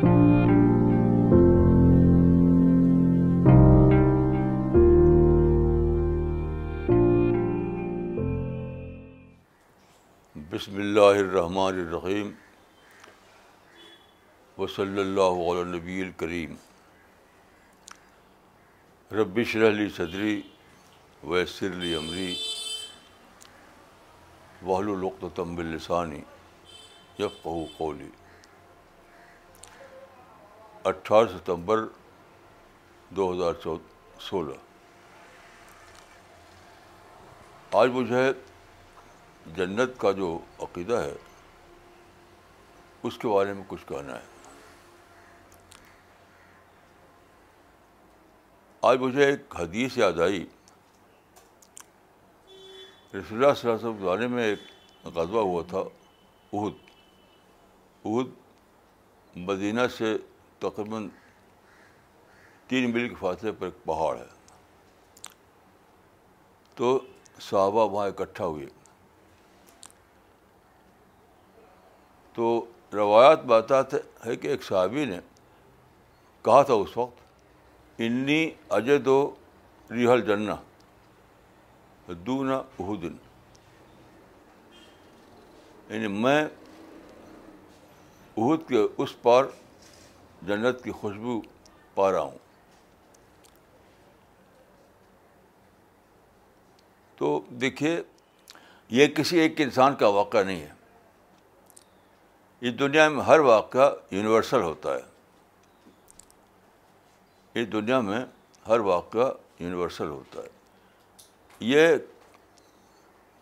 بسم اللہ الرحمن الرحیم وصلی اللہ علیہ نبی الکریم رب شرح صدری ویسر علی عمری وحل العقت تمب السانی یقو قولی اٹھارہ ستمبر دو ہزار سولہ آج مجھے جنت کا جو عقیدہ ہے اس کے بارے میں کچھ کہنا ہے آج مجھے ایک حدیث یاد آئی رسول اللہ صلی اللہ وسلم زمانے میں ایک غذبہ ہوا تھا عہد عہد مدینہ سے تقریباً تین میل کے فاصلے پر ایک پہاڑ ہے تو صحابہ وہاں اکٹھا ہوئے تو روایات بات ہے کہ ایک صحابی نے کہا تھا اس وقت انی اجے دو ریحل جنا دونا یعنی میں اہد کے اس پار جنت کی خوشبو پا رہا ہوں تو دیکھیے یہ کسی ایک انسان کا واقعہ نہیں ہے اس دنیا میں ہر واقعہ یونیورسل ہوتا ہے اس دنیا میں ہر واقعہ یونیورسل ہوتا ہے یہ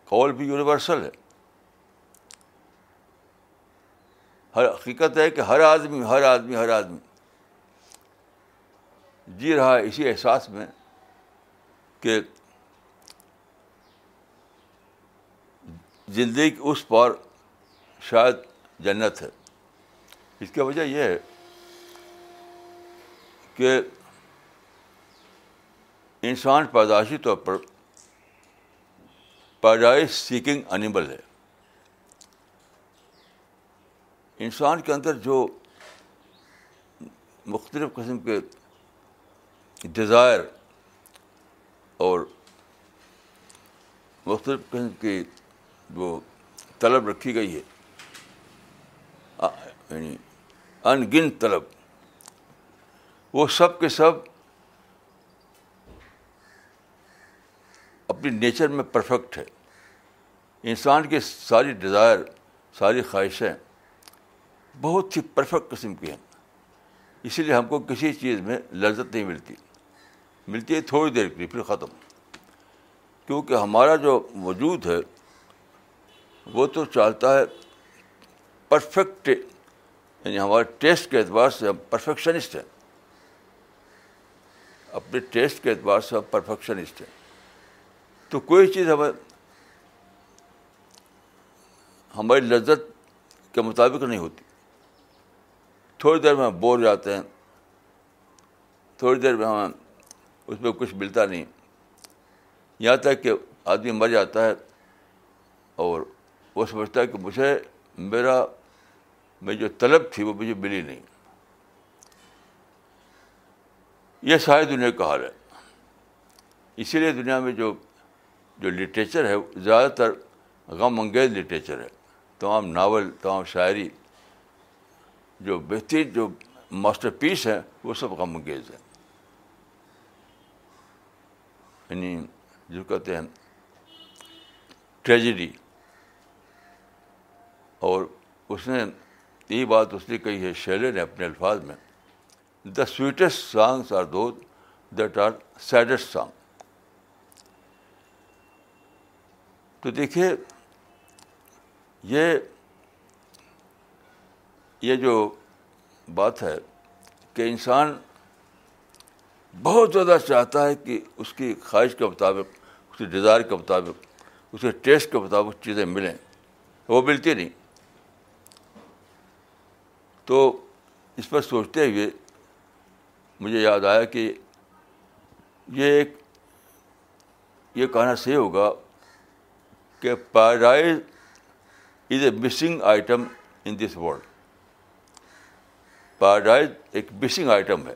قول بھی یونیورسل ہے ہر حقیقت ہے کہ ہر آدمی ہر آدمی ہر آدمی جی رہا ہے اسی احساس میں کہ زندگی اس پار شاید جنت ہے اس کی وجہ یہ ہے کہ انسان پیدائشی طور پر پیدائش سیکنگ انیمل ہے انسان کے اندر جو مختلف قسم کے ڈیزائر اور مختلف قسم کی جو طلب رکھی گئی ہے یعنی ان گن طلب وہ سب کے سب اپنی نیچر میں پرفیکٹ ہے انسان کے ساری ڈیزائر ساری خواہشیں بہت ہی پرفیکٹ قسم کی ہیں اسی لیے ہم کو کسی چیز میں لذت نہیں ملتی ملتی ہے تھوڑی دیر کے لیے پھر ختم کیونکہ ہمارا جو وجود ہے وہ تو چاہتا ہے پرفیکٹ یعنی ہمارے ٹیسٹ کے اعتبار سے ہم پرفیکشنسٹ ہیں اپنے ٹیسٹ کے اعتبار سے ہم پرفیکشنسٹ ہیں تو کوئی چیز ہمیں ہماری لذت کے مطابق نہیں ہوتی تھوڑی دیر میں ہم بور جاتے ہیں تھوڑی دیر میں ہمیں اس میں کچھ ملتا نہیں یہاں تک کہ آدمی مر جاتا ہے اور وہ سمجھتا ہے کہ مجھے میرا میری جو طلب تھی وہ مجھے ملی نہیں یہ ساری دنیا کا حال ہے اسی لیے دنیا میں جو جو لٹریچر ہے زیادہ تر غم انگیز لٹریچر ہے تمام ناول تمام شاعری جو بہترین جو ماسٹر پیس ہے وہ سب غم انگیز ہے یعنی جو کہتے ہیں ٹریجڈی اور اس نے یہ بات اس نے کہی ہے شیلے نے اپنے الفاظ میں the sweetest songs are those that are saddest song تو دیکھیے یہ یہ جو بات ہے کہ انسان بہت زیادہ چاہتا ہے کہ اس کی خواہش کے مطابق اس کی ڈیزائر کے مطابق اس کے ٹیسٹ کے مطابق چیزیں ملیں وہ ملتی نہیں تو اس پر سوچتے ہوئے مجھے یاد آیا کہ یہ ایک یہ کہنا صحیح ہوگا کہ paradise is a missing item in this world paradise ایک مسنگ آئٹم ہے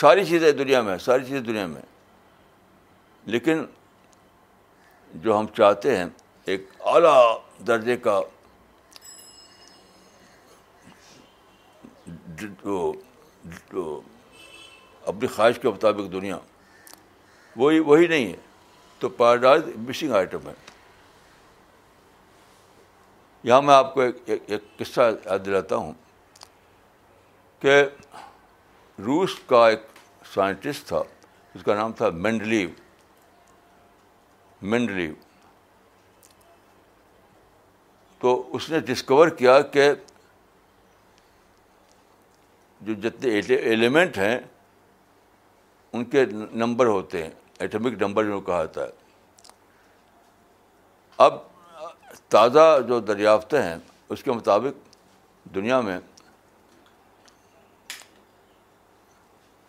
ساری چیزیں دنیا میں ساری چیزیں دنیا میں لیکن جو ہم چاہتے ہیں ایک اعلیٰ درجے کا اپنی خواہش کے مطابق دنیا وہی وہی نہیں ہے تو پیراڈائز مسنگ آئٹم ہے یہاں میں آپ کو ایک قصہ یاد دلاتا ہوں کہ روس کا ایک سائنٹسٹ تھا اس کا نام تھا مینڈلیو مینڈلیو تو اس نے ڈسکور کیا کہ جو جتنے ایلیمنٹ ہیں ان کے نمبر ہوتے ہیں ایٹمک نمبر جو کہا جاتا ہے اب تازہ جو دریافتیں ہیں اس کے مطابق دنیا میں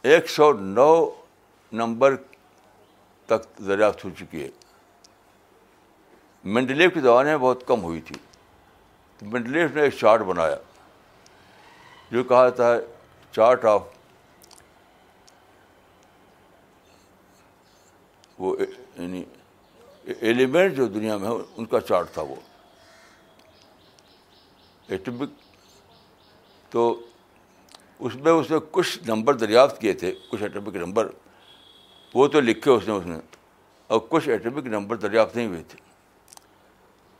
ایک سو نو نمبر تک دریافت ہو چکی ہے مینڈلیپ کی دوائیں بہت کم ہوئی تو مینڈلیف نے ایک چارٹ بنایا جو کہا جاتا ہے چارٹ آف وہ یعنی ایلیمنٹ جو دنیا میں ان کا چارٹ تھا وہ ایٹمک تو اس میں اس نے کچھ نمبر دریافت کیے تھے کچھ ایٹمک نمبر وہ تو لکھے اس نے اس نے اور کچھ ایٹمک نمبر دریافت نہیں ہوئے تھے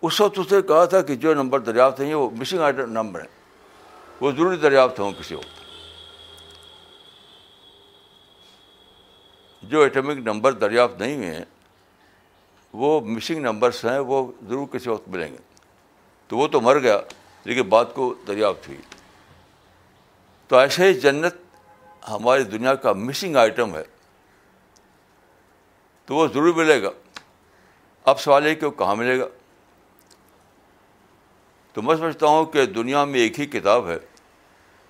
اس وقت اس نے کہا تھا کہ جو نمبر دریافت نہیں ہیں وہ مسنگ نمبر ہیں وہ ضروری دریافت ہوں کسی وقت جو ایٹمک نمبر دریافت نہیں ہوئے ہیں وہ مسنگ نمبرس ہیں وہ ضرور کسی وقت ملیں گے تو وہ تو مر گیا لیکن بات کو دریافت ہوئی تو ایسے ہی جنت ہماری دنیا کا مسنگ آئٹم ہے تو وہ ضرور ملے گا اب سوال ہے کہ وہ کہاں ملے گا تو میں سمجھتا ہوں کہ دنیا میں ایک ہی کتاب ہے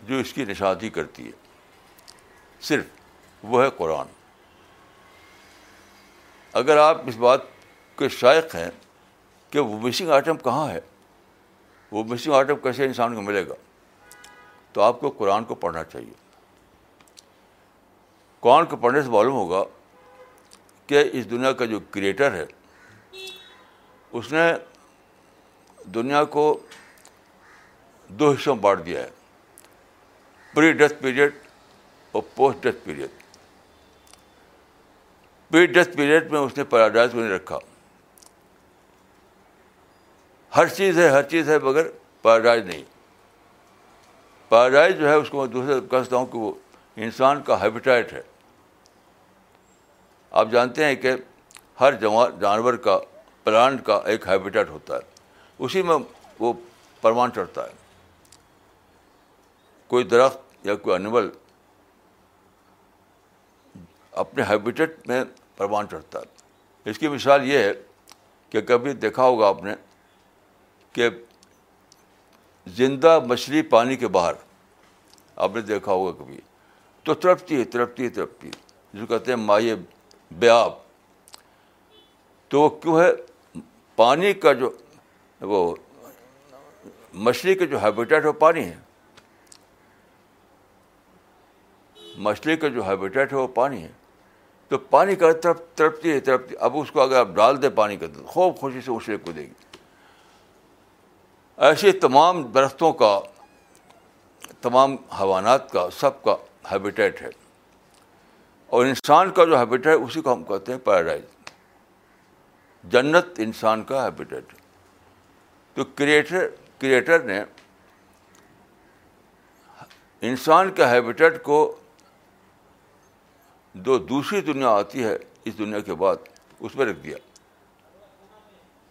جو اس کی نشاندہی کرتی ہے صرف وہ ہے قرآن اگر آپ اس بات کے شائق ہیں کہ وہ مسنگ آئٹم کہاں ہے وہ مسنگ آئٹم کیسے انسان کو ملے گا تو آپ کو قرآن کو پڑھنا چاہیے قرآن کو پڑھنے سے معلوم ہوگا کہ اس دنیا کا جو کریٹر ہے اس نے دنیا کو دو حصوں میں بانٹ دیا ہے پری ڈیتھ پیریڈ اور post death period pre death period میں اس نے پیراڈائز کو نہیں رکھا ہر چیز ہے ہر چیز ہے مگر پیراڈائز نہیں پیراڈائز جو ہے اس کو میں دوسرے کہہ سکتا ہوں کہ وہ انسان کا ہیبیٹائٹ ہے آپ جانتے ہیں کہ ہر جانور کا پلانٹ کا ایک ہیبیٹائٹ ہوتا ہے اسی میں وہ پروان چڑھتا ہے کوئی درخت یا کوئی انیمل اپنے ہیبیٹیٹ میں پروان چڑھتا ہے اس کی مثال یہ ہے کہ کبھی دیکھا ہوگا آپ نے کہ زندہ مچھلی پانی کے باہر آپ نے دیکھا ہوگا کبھی تو تڑپتی ترپتی ہے ترپتی جو کہتے ہیں مائع بیاب تو وہ کیوں ہے پانی کا جو وہ مچھلی کا جو ہیبیٹیٹ ہے وہ پانی ہے مچھلی کا جو ہیبیٹیٹ ہے وہ پانی ہے تو پانی کا ترپ ترپتی ہے ترپتی اب اس کو اگر آپ ڈال دیں پانی کا خوب خوشی سے اسے کو دے گی ایسے تمام درختوں کا تمام حیوانات کا سب کا ہیبیٹیٹ ہے اور انسان کا جو ہیبیٹ ہے اسی کو ہم کہتے ہیں پیراڈائز جنت انسان کا ہیبیٹیٹ تو کریٹر کریٹر نے انسان کے ہیبیٹیٹ کو جو دوسری دنیا آتی ہے اس دنیا کے بعد اس میں رکھ دیا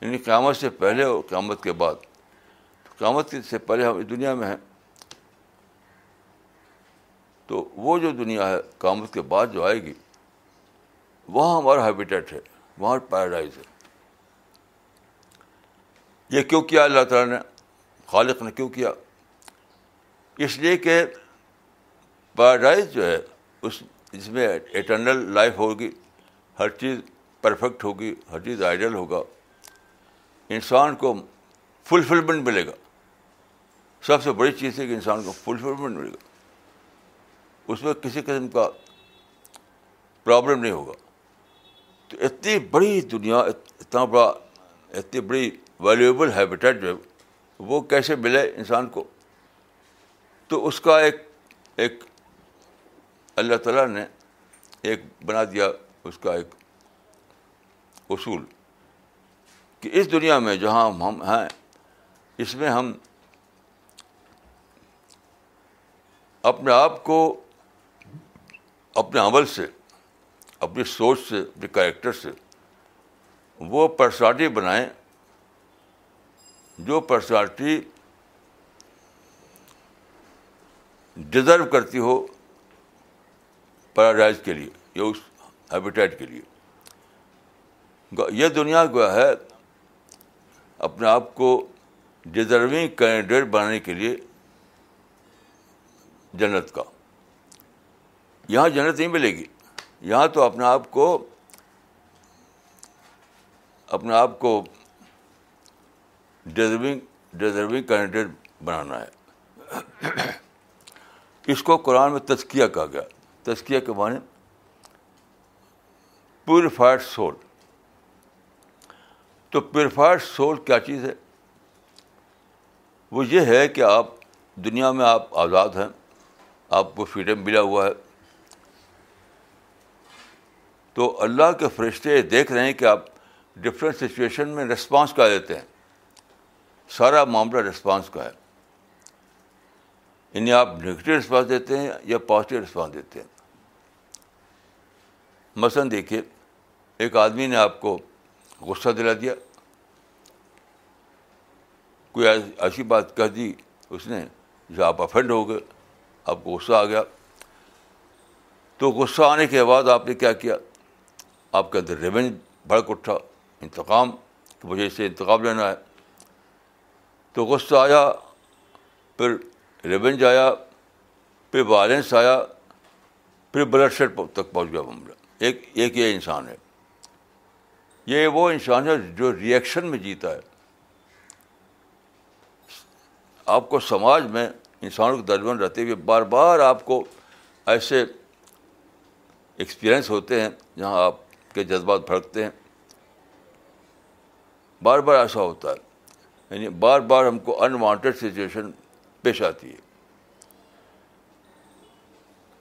یعنی قیامت سے پہلے اور قیامت کے بعد قیامت سے پہلے ہم اس دنیا میں ہیں تو وہ جو دنیا ہے قیامت کے بعد جو آئے گی وہاں ہمارا ہیبیٹیٹ ہے وہاں پیراڈائز ہے یہ کیوں کیا اللہ تعالیٰ نے خالق نے کیوں کیا اس لیے کہ پیراڈائز جو ہے اس اس میں اٹرنل لائف ہوگی ہر چیز پرفیکٹ ہوگی ہر چیز آئیڈیل ہوگا انسان کو فلفلمنٹ ملے گا سب سے بڑی چیز ہے کہ انسان کو فلفلمنٹ ملے گا اس میں کسی قسم کا پرابلم نہیں ہوگا تو اتنی بڑی دنیا اتنا بڑا اتنی بڑی ویلیوبل جو ہے وہ کیسے ملے انسان کو تو اس کا ایک ایک اللہ تعالیٰ نے ایک بنا دیا اس کا ایک اصول کہ اس دنیا میں جہاں ہم ہیں اس میں ہم اپنے آپ کو اپنے عمل سے اپنی سوچ سے اپنے کریکٹر سے وہ پرسنالٹی بنائیں جو پرسنالٹی ڈیزرو کرتی ہو پیراڈائز کے لیے یا اس ہیبیٹائٹ کے لیے یہ دنیا گویا ہے اپنے آپ کو ڈیزرونگ کینڈیڈیٹ بنانے کے لیے جنت کا یہاں جنت نہیں ملے گی یہاں تو اپنے آپ کو اپنے آپ کو ڈیزرونگ ڈیزرونگ کینڈیڈیٹ بنانا ہے اس کو قرآن میں تزکیہ کہا گیا تزکیہ کے معنی پیوریفائڈ سول تو پیوریفائڈ سول کیا چیز ہے وہ یہ ہے کہ آپ دنیا میں آپ آزاد ہیں آپ کو فریڈم ملا ہوا ہے تو اللہ کے فرشتے دیکھ رہے ہیں کہ آپ ڈفرینٹ سچویشن میں ریسپانس کا دیتے ہیں سارا معاملہ ریسپانس کا ہے یعنی آپ نگیٹو رسپانس دیتے ہیں یا پازیٹیو رسپانس دیتے ہیں مثلاً دیکھیے ایک آدمی نے آپ کو غصہ دلا دیا کوئی ایسی بات کہہ دی اس نے جو آپ افینڈ ہو گئے آپ کو غصہ آ گیا تو غصہ آنے کے بعد آپ نے کیا کیا آپ کے اندر ریونج بھڑک اٹھا انتقام مجھے اسے انتقام لینا ہے تو غصہ آیا پھر ریونج آیا پھر وائلنس آیا پھر بلڈ شیڈ تک پہنچ گیا ایک ایک یہ انسان ہے یہ وہ انسان ہے جو ریئیکشن میں جیتا ہے آپ کو سماج میں انسانوں کے درمیان رہتے ہوئے بار بار آپ کو ایسے ایکسپیرئنس ہوتے ہیں جہاں آپ کے جذبات بھڑکتے ہیں بار بار ایسا ہوتا ہے یعنی بار بار ہم کو انوانٹیڈ سچویشن پیش آتی ہے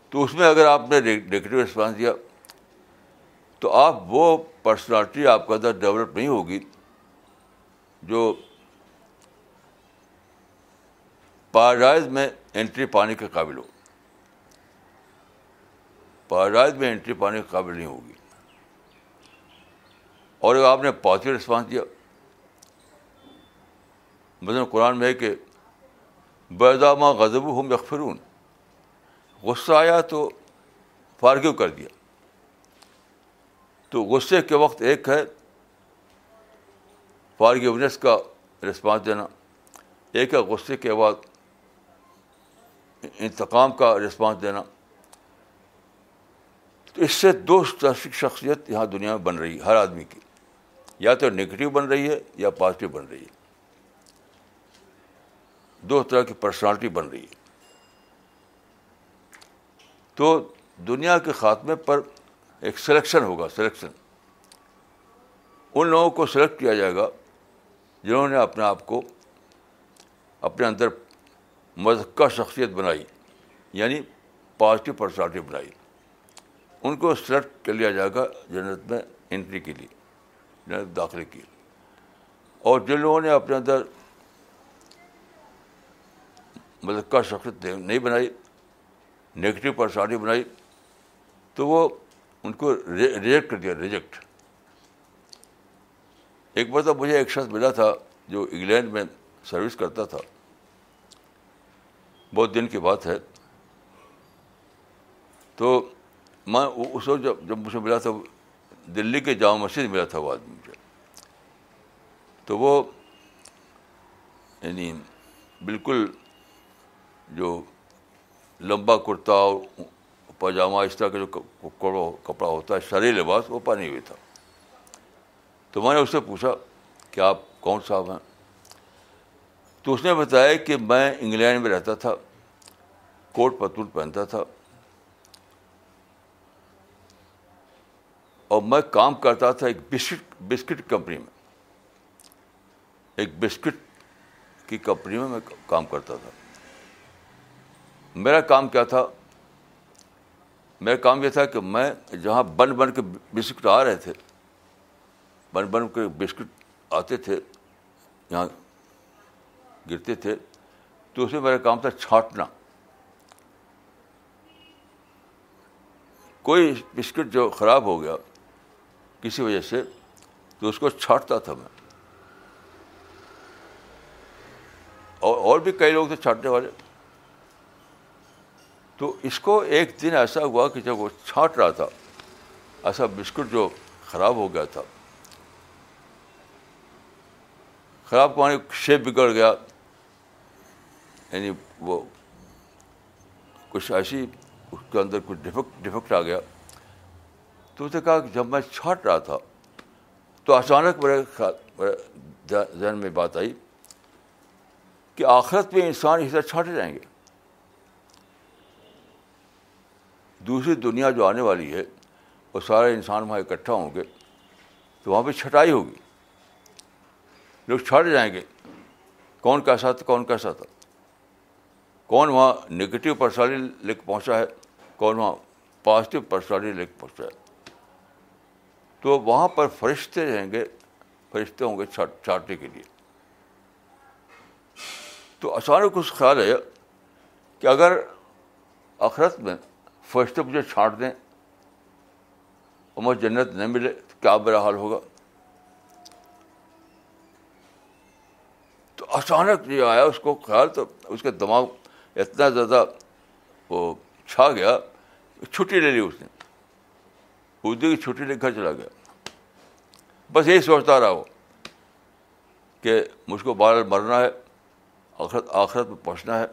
تو اس میں اگر آپ نے نگیٹو رسپانس دیا تو آپ وہ پرسنالٹی آپ کے اندر ڈیولپ نہیں ہوگی جو پیراڈائز میں انٹری پانے کے قابل ہو پیراڈائز میں انٹری پانے کے قابل نہیں ہوگی اور آپ نے پازیٹیو رسپانس دیا مثلاً قرآن میں ہے کہ بیداما غضب ہم یکفرون غصہ آیا تو فارغیو کر دیا تو غصے کے وقت ایک ہے فارغیونیس کا رسپانس دینا ایک ہے غصے کے بعد انتقام کا رسپانس دینا تو اس سے دو تحفی شخصیت یہاں دنیا میں بن رہی ہے ہر آدمی کی یا تو نگیٹو بن رہی ہے یا پازیٹیو بن رہی ہے دو طرح کی پرسنالٹی بن رہی ہے تو دنیا کے خاتمے پر ایک سلیکشن ہوگا سلیکشن ان لوگوں کو سلیکٹ کیا جائے گا جنہوں نے اپنے آپ کو اپنے اندر مدقہ شخصیت بنائی یعنی پازیٹیو پرسنالٹی بنائی ان کو سلیکٹ کر لیا جائے گا جنت میں انٹری کے لیے جنت داخلے کی اور جن لوگوں نے اپنے اندر مذکہ شخصیت نہیں بنائی نگیٹو پرسنالٹی بنائی تو وہ ان کو ریجیکٹ کر دیا ریجیکٹ ایک مرتبہ مجھے ایک شخص ملا تھا جو انگلینڈ میں سروس کرتا تھا بہت دن کی بات ہے تو میں اس وقت جب جب مجھے ملا تھا دلی کے جامع مسجد ملا تھا وہ آدمی مجھے تو وہ یعنی بالکل جو لمبا کرتا اور پاجامہ اس طرح کا جو کپڑا ہوتا ہے شرعی لباس وہ پانی ہوئی تھا تو میں نے اس سے پوچھا کہ آپ کون صاحب ہیں تو اس نے بتایا کہ میں انگلینڈ میں رہتا تھا کوٹ پتون پہنتا تھا اور میں کام کرتا تھا ایک بسکٹ بسکٹ کمپنی میں ایک بسکٹ کی کمپنی میں میں کام کرتا تھا میرا کام کیا تھا میرا کام یہ تھا کہ میں جہاں بن بن کے بسکٹ آ رہے تھے بن بن کے بسکٹ آتے تھے یہاں گرتے تھے تو اس میں میرا کام تھا چھانٹنا کوئی بسکٹ جو خراب ہو گیا کسی وجہ سے تو اس کو چھانٹتا تھا میں اور بھی کئی لوگ تھے چھانٹنے والے تو اس کو ایک دن ایسا ہوا کہ جب وہ چھانٹ رہا تھا ایسا بسکٹ جو خراب ہو گیا تھا خراب کو شیپ بگڑ گیا یعنی وہ کچھ ایسی اس کے اندر کچھ ڈیفیکٹ ڈفیکٹ آ گیا تو اس نے کہا کہ جب میں چھانٹ رہا تھا تو اچانک میرے ذہن میں بات آئی کہ آخرت میں انسان اس طرح چھانٹے جائیں گے دوسری دنیا جو آنے والی ہے وہ سارے انسان وہاں اکٹھا ہوں گے تو وہاں پہ چھٹائی ہوگی لوگ چھٹ جائیں گے کون کیسا تھا کون کیسا تھا کون وہاں نگیٹو پرسنالٹی لے کے پہنچا ہے کون وہاں پازیٹیو پرسنالٹی لے کے پہنچا ہے تو وہاں پر فرشتے رہیں گے فرشتے ہوں گے چھانٹنے کے لیے تو اچانک کچھ خیال ہے کہ اگر آخرت میں فرشتے مجھے چھانٹ دیں اور مجھے جنت نہ ملے تو کیا برا حال ہوگا تو اچانک یہ آیا اس کو خیال تو اس کے دماغ اتنا زیادہ وہ چھا گیا چھٹی لے لی اس نے اردو کی چھٹی لے گھر چلا گیا بس یہی سوچتا رہا وہ کہ مجھ کو بال مرنا ہے آخرت آخرت میں پہنچنا ہے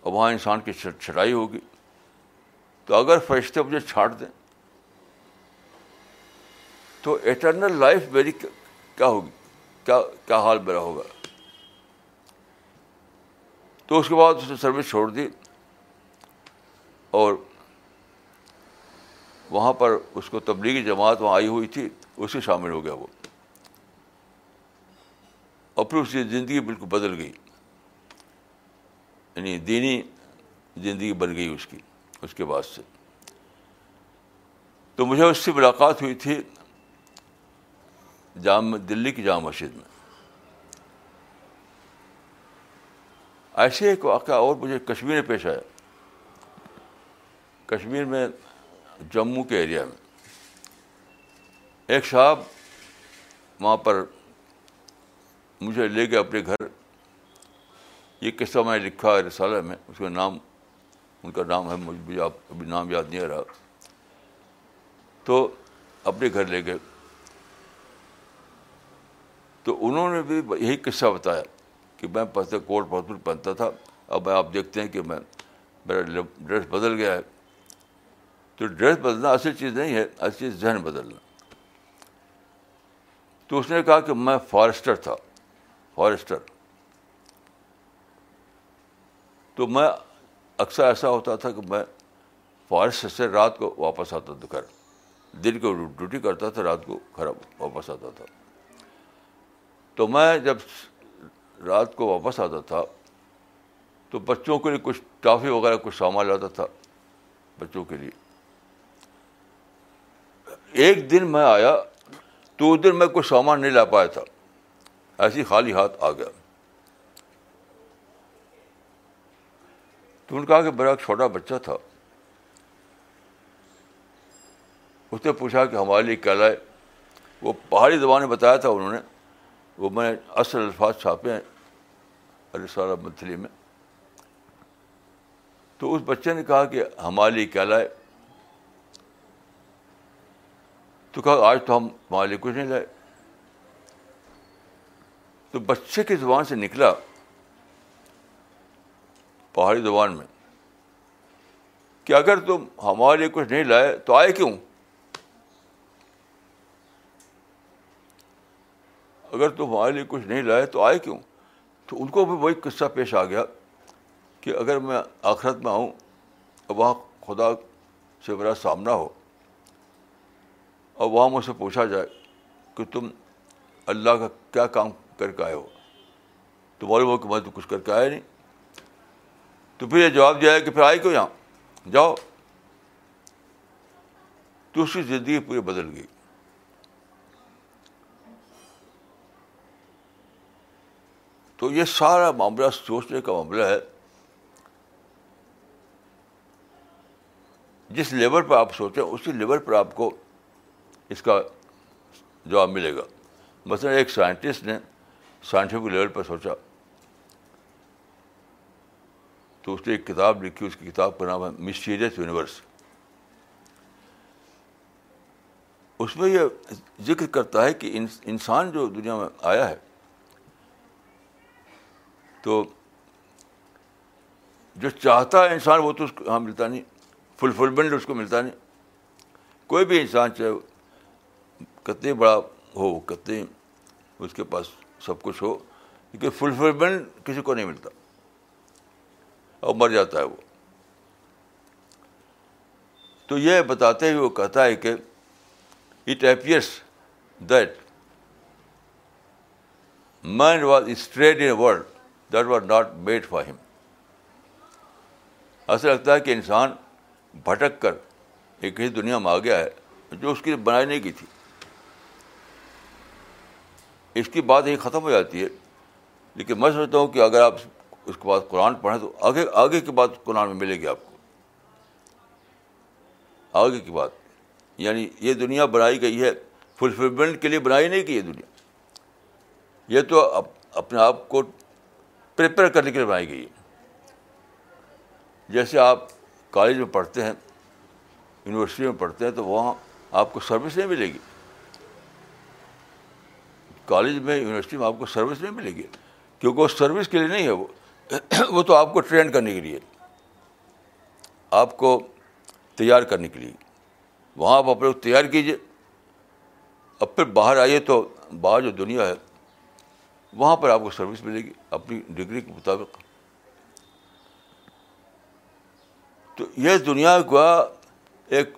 اور وہاں انسان کی چھٹائی ہوگی تو اگر فرشتے مجھے چھانٹ دیں تو اٹرنل لائف میری کیا ہوگی کیا کیا حال میرا ہوگا تو اس کے بعد اس نے سروس چھوڑ دی اور وہاں پر اس کو تبلیغی جماعت وہاں آئی ہوئی تھی اس سے شامل ہو گیا وہ اور پھر اس کی زندگی بالکل بدل گئی یعنی دینی زندگی بن گئی اس کی اس کے بعد سے تو مجھے اس سے ملاقات ہوئی تھی جامع دلی کی جامع مسجد میں ایسے ایک واقعہ اور مجھے کشمیر میں پیش آیا کشمیر میں جموں کے ایریا میں ایک صاحب وہاں پر مجھے لے گئے اپنے گھر یہ قصہ میں نے لکھا رسالہ میں اس کا نام ان کا نام ہے مجھے آپ ابھی نام یاد نہیں آ رہا تو اپنے گھر لے گئے تو انہوں نے بھی یہی قصہ بتایا کہ میں پہلے کوٹ پہنتا تھا اب آپ دیکھتے ہیں کہ میں میرا ڈریس بدل گیا ہے تو ڈریس بدلنا اصل چیز نہیں ہے اصل چیز ذہن بدلنا تو اس نے کہا کہ میں فارسٹر تھا فارسٹر تو میں اکثر ایسا ہوتا تھا کہ میں فارسٹ سے رات کو واپس آتا تھا گھر دن کو ڈیوٹی کرتا تھا رات کو گھر واپس آتا تھا تو میں جب رات کو واپس آتا تھا تو بچوں کے لیے کچھ ٹافی وغیرہ کچھ سامان لاتا تھا بچوں کے لیے ایک دن میں آیا تو اس دن میں کچھ سامان نہیں لا پایا تھا ایسی خالی ہاتھ آ گیا تو نے کہا کہ بڑا ایک چھوٹا بچہ تھا اس نے پوچھا کہ ہمارے لیے کیا لائے وہ پہاڑی زبان میں بتایا تھا انہوں نے وہ میں اصل الفاظ چھاپے ہیں ارے سارا منتھلی میں تو اس بچے نے کہا کہ ہمارے لیے کیا لائے تو کہا آج تو ہمارے لیے کچھ نہیں لائے تو بچے کی زبان سے نکلا پہاڑی زبان میں کہ اگر تم ہمارے لیے کچھ نہیں لائے تو آئے کیوں اگر تم ہمارے لیے کچھ نہیں لائے تو آئے کیوں تو ان کو بھی وہی قصہ پیش آ گیا کہ اگر میں آخرت میں آؤں اور وہاں خدا سے میرا سامنا ہو اور وہاں مجھ سے پوچھا جائے کہ تم اللہ کا کیا کام کر کے آئے ہو تو ہو وہ میں تو کچھ کر کے آیا نہیں تو پھر یہ جواب دیا ہے کہ پھر آئے کیوں یہاں جاؤ تو اس کی زندگی پوری بدل گئی تو یہ سارا معاملہ سوچنے کا معاملہ ہے جس لیول پر آپ سوچیں اسی لیول پر آپ کو اس کا جواب ملے گا مثلا ایک سائنٹسٹ نے سائنٹیفک لیول پر سوچا تو اس نے ایک کتاب لکھی اس کی کتاب کا نام ہے مسٹیریس یونیورس اس میں یہ ذکر کرتا ہے کہ انسان جو دنیا میں آیا ہے تو جو چاہتا ہے انسان وہ تو اس کو ہاں ملتا نہیں فلفلمنٹ اس کو ملتا نہیں کوئی بھی انسان چاہے کتنے بڑا ہو کتنے اس کے پاس سب کچھ ہو کیونکہ فلفلمنٹ کسی کو نہیں ملتا اور مر جاتا ہے وہ تو یہ بتاتے ہوئے وہ کہتا ہے کہ it appears that mind was strayed in world that not made for him ایسا لگتا ہے کہ انسان بھٹک کر ایک ہی دنیا میں آ گیا ہے جو اس کی بنائی نہیں کی تھی اس کی بات یہی ختم ہو جاتی ہے لیکن میں سمجھتا ہوں کہ اگر آپ اس کے بعد قرآن پڑھیں تو آگے آگے کی بات قرآن میں ملے گی آپ کو آگے کی بات یعنی یہ دنیا بنائی گئی ہے فلفلمنٹ کے لیے بنائی نہیں گئی دنیا یہ تو اپنے آپ کو پریپئر کرنے کے لیے بنائی گئی ہے جیسے آپ کالج میں پڑھتے ہیں یونیورسٹی میں پڑھتے ہیں تو وہاں آپ کو سروس نہیں ملے گی کالج میں یونیورسٹی میں آپ کو سروس نہیں ملے گی کیونکہ وہ سروس کے لیے نہیں ہے وہ وہ تو آپ کو ٹرین کرنے کے لیے آپ کو تیار کرنے کے لیے وہاں آپ اپنے تیار کیجیے اب پھر باہر آئیے تو باہر جو دنیا ہے وہاں پر آپ کو سروس ملے گی اپنی ڈگری کے مطابق تو یہ دنیا کا ایک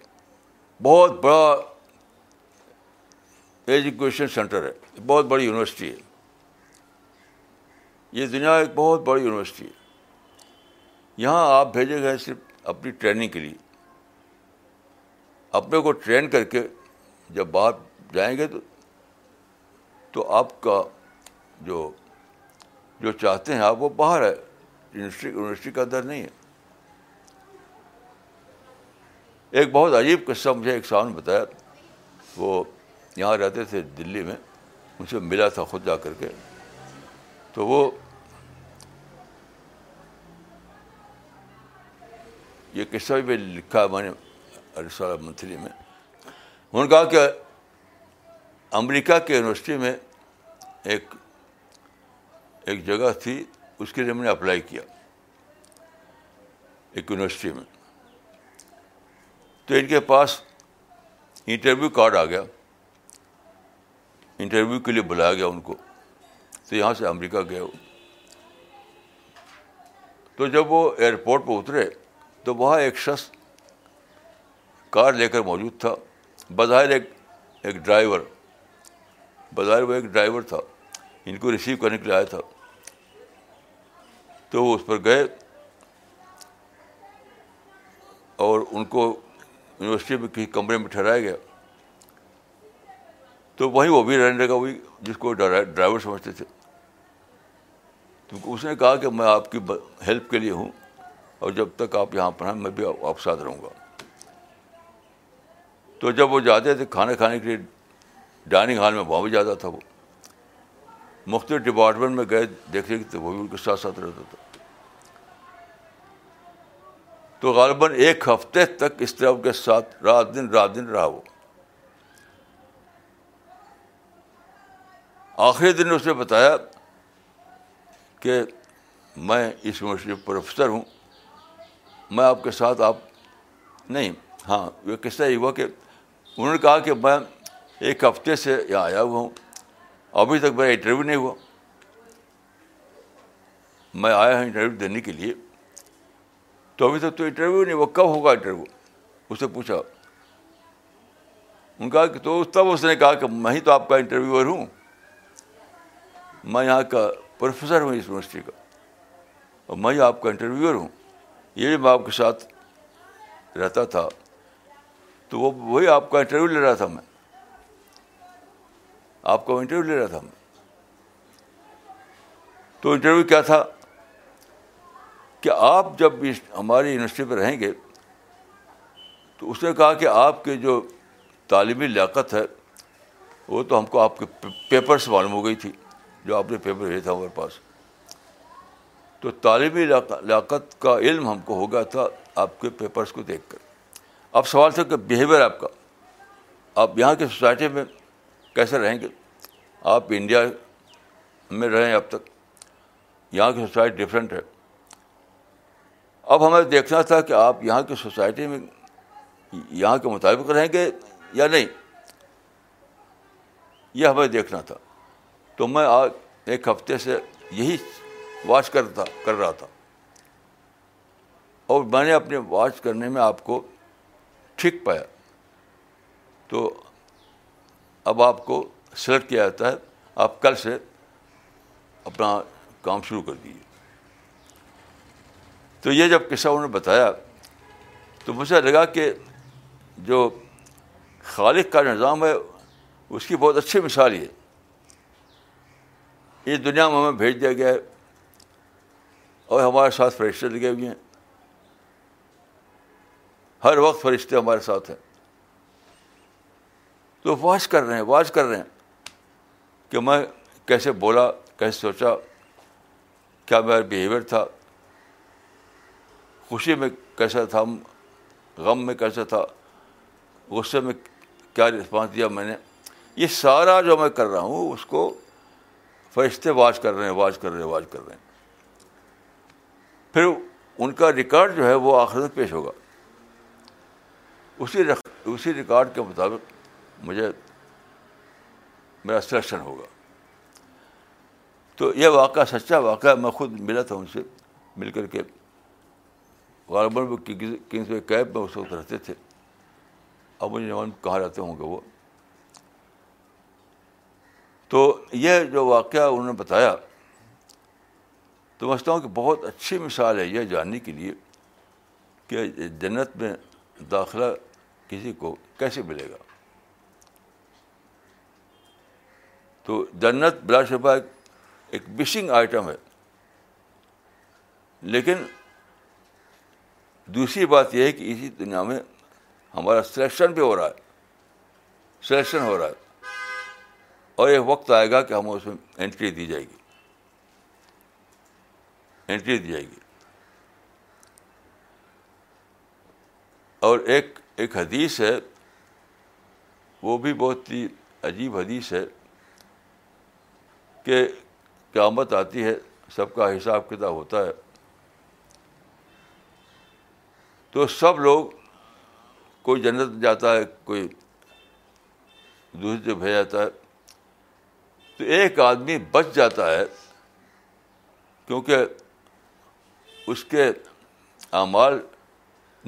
بہت بڑا ایجوکیشن سینٹر ہے بہت بڑی یونیورسٹی ہے یہ دنیا ایک بہت بڑی یونیورسٹی ہے یہاں آپ بھیجے گئے صرف اپنی ٹریننگ کے لیے اپنے کو ٹرین کر کے جب باہر جائیں گے تو تو آپ کا جو جو چاہتے ہیں آپ وہ باہر ہے یونیورسٹی یونیورسٹی کا اندر نہیں ہے ایک بہت عجیب قصہ مجھے ایک سامنے نے بتایا وہ یہاں رہتے تھے دلی میں ان سے ملا تھا خود جا کر کے تو وہ یہ قصہ بھی لکھا ہے میں نے منتھلی میں انہوں نے کہا کہ امریکہ کے یونیورسٹی میں ایک ایک جگہ تھی اس کے لیے میں نے اپلائی کیا ایک یونیورسٹی میں تو ان کے پاس انٹرویو کارڈ آ گیا انٹرویو کے لیے بلایا گیا ان کو تو یہاں سے امریکہ گئے وہ تو جب وہ ایئرپورٹ پہ اترے تو وہاں ایک شخص کار لے کر موجود تھا بظاہر ایک ایک ڈرائیور بظاہر وہ ایک ڈرائیور تھا ان کو ریسیو کرنے کے لیے آیا تھا تو وہ اس پر گئے اور ان کو یونیورسٹی میں کسی کمرے میں ٹھہرایا گیا تو وہیں وہ بھی رہنے لگا وہی جس کو ڈرائیور سمجھتے تھے تو اس نے کہا کہ میں آپ کی ہیلپ کے لیے ہوں اور جب تک آپ یہاں پر ہیں میں بھی آپ ساتھ رہوں گا تو جب وہ جاتے تھے کھانا کھانے کے لیے ڈائننگ ہال میں وہاں بھی جاتا تھا وہ مختلف ڈپارٹمنٹ میں گئے دیکھنے وہ بھی ان کے ساتھ ساتھ رہتا تھا تو غالباً ایک ہفتے تک اس طرح کے ساتھ رات دن رات دن رہا وہ آخری دن اس نے بتایا کہ میں اس یونیورسٹی میں پروفیسر ہوں میں آپ کے ساتھ آپ نہیں ہاں کس طرح یہ ہوا کہ انہوں نے کہا کہ میں ایک ہفتے سے یہاں آیا ہوا ہوں ابھی تک میرا انٹرویو نہیں ہوا میں آیا ہوں انٹرویو دینے کے لیے تو ابھی تک تو انٹرویو نہیں وہ کب ہوگا انٹرویو اس سے پوچھا ان کا تو تب اس نے کہا کہ میں ہی تو آپ کا انٹرویور ہوں میں یہاں کا پروفیسر ہوں اس یونیورسٹی کا اور میں ہی آپ کا انٹرویور ہوں یہ میں آپ کے ساتھ رہتا تھا تو وہ وہی آپ کا انٹرویو لے رہا تھا میں آپ کا انٹرویو لے رہا تھا میں تو انٹرویو کیا تھا کہ آپ جب ہماری یونیورسٹی پہ رہیں گے تو اس نے کہا کہ آپ کے جو تعلیمی لیاقت ہے وہ تو ہم کو آپ کے پیپر سے معلوم ہو گئی تھی جو آپ نے پیپر بھیجا تھا ہمارے پاس تو تعلیمی لیاقت کا علم ہم کو ہو گیا تھا آپ کے پیپرس کو دیکھ کر اب سوال تھا کہ بیہیویئر آپ کا آپ یہاں کی سوسائٹی میں کیسے رہیں گے آپ انڈیا میں رہیں اب تک یہاں کی سوسائٹی ڈفرینٹ ہے اب ہمیں دیکھنا تھا کہ آپ یہاں کی سوسائٹی میں یہاں کے مطابق رہیں گے یا نہیں یہ ہمیں دیکھنا تھا تو میں آج ایک ہفتے سے یہی واچ کر تھا کر رہا تھا اور میں نے اپنے واچ کرنے میں آپ کو ٹھیک پایا تو اب آپ کو سلیکٹ کیا جاتا ہے آپ کل سے اپنا کام شروع کر دیجیے تو یہ جب قصہ انہوں نے بتایا تو مجھے لگا کہ جو خالق کا نظام ہے اس کی بہت اچھی مثال یہ دنیا میں ہمیں بھیج دیا گیا ہے اور ہمارے ساتھ فرشتے لگے ہوئے ہیں ہر وقت فرشتے ہمارے ساتھ ہیں تو واش کر رہے ہیں واش کر رہے ہیں کہ میں کیسے بولا کیسے سوچا کیا میرا بیہیویئر تھا خوشی میں کیسا تھا غم میں کیسا تھا غصے میں کیا رسپانس دیا میں نے یہ سارا جو میں کر رہا ہوں اس کو فرشتے واچ کر رہے ہیں واچ کر رہے ہیں واچ کر رہے ہیں پھر ان کا ریکارڈ جو ہے وہ آخر تک پیش ہوگا اسی اسی ریکارڈ کے مطابق مجھے میرا سلیکشن ہوگا تو یہ واقعہ سچا واقعہ میں خود ملا تھا ان سے مل کر کے غالباً وہ کنگس وے کیب میں اس وقت رہتے تھے اب کہاں رہتے ہوں گے وہ تو یہ جو واقعہ انہوں نے بتایا تو سمجھتا ہوں کہ بہت اچھی مثال ہے یہ جاننے کے لیے کہ جنت میں داخلہ کسی کو کیسے ملے گا تو جنت بلا شبہ ایک مشنگ آئٹم ہے لیکن دوسری بات یہ ہے کہ اسی دنیا میں ہمارا سلیکشن بھی ہو رہا ہے سلیکشن ہو رہا ہے اور ایک وقت آئے گا کہ ہم اس میں انٹری دی جائے گی انٹری دی جائے گی اور ایک ایک حدیث ہے وہ بھی بہت ہی عجیب حدیث ہے کہ قیامت آتی ہے سب کا حساب کتاب ہوتا ہے تو سب لوگ کوئی جنت میں جاتا ہے کوئی جگہ بھیجا جاتا ہے تو ایک آدمی بچ جاتا ہے کیونکہ اس کے اعمال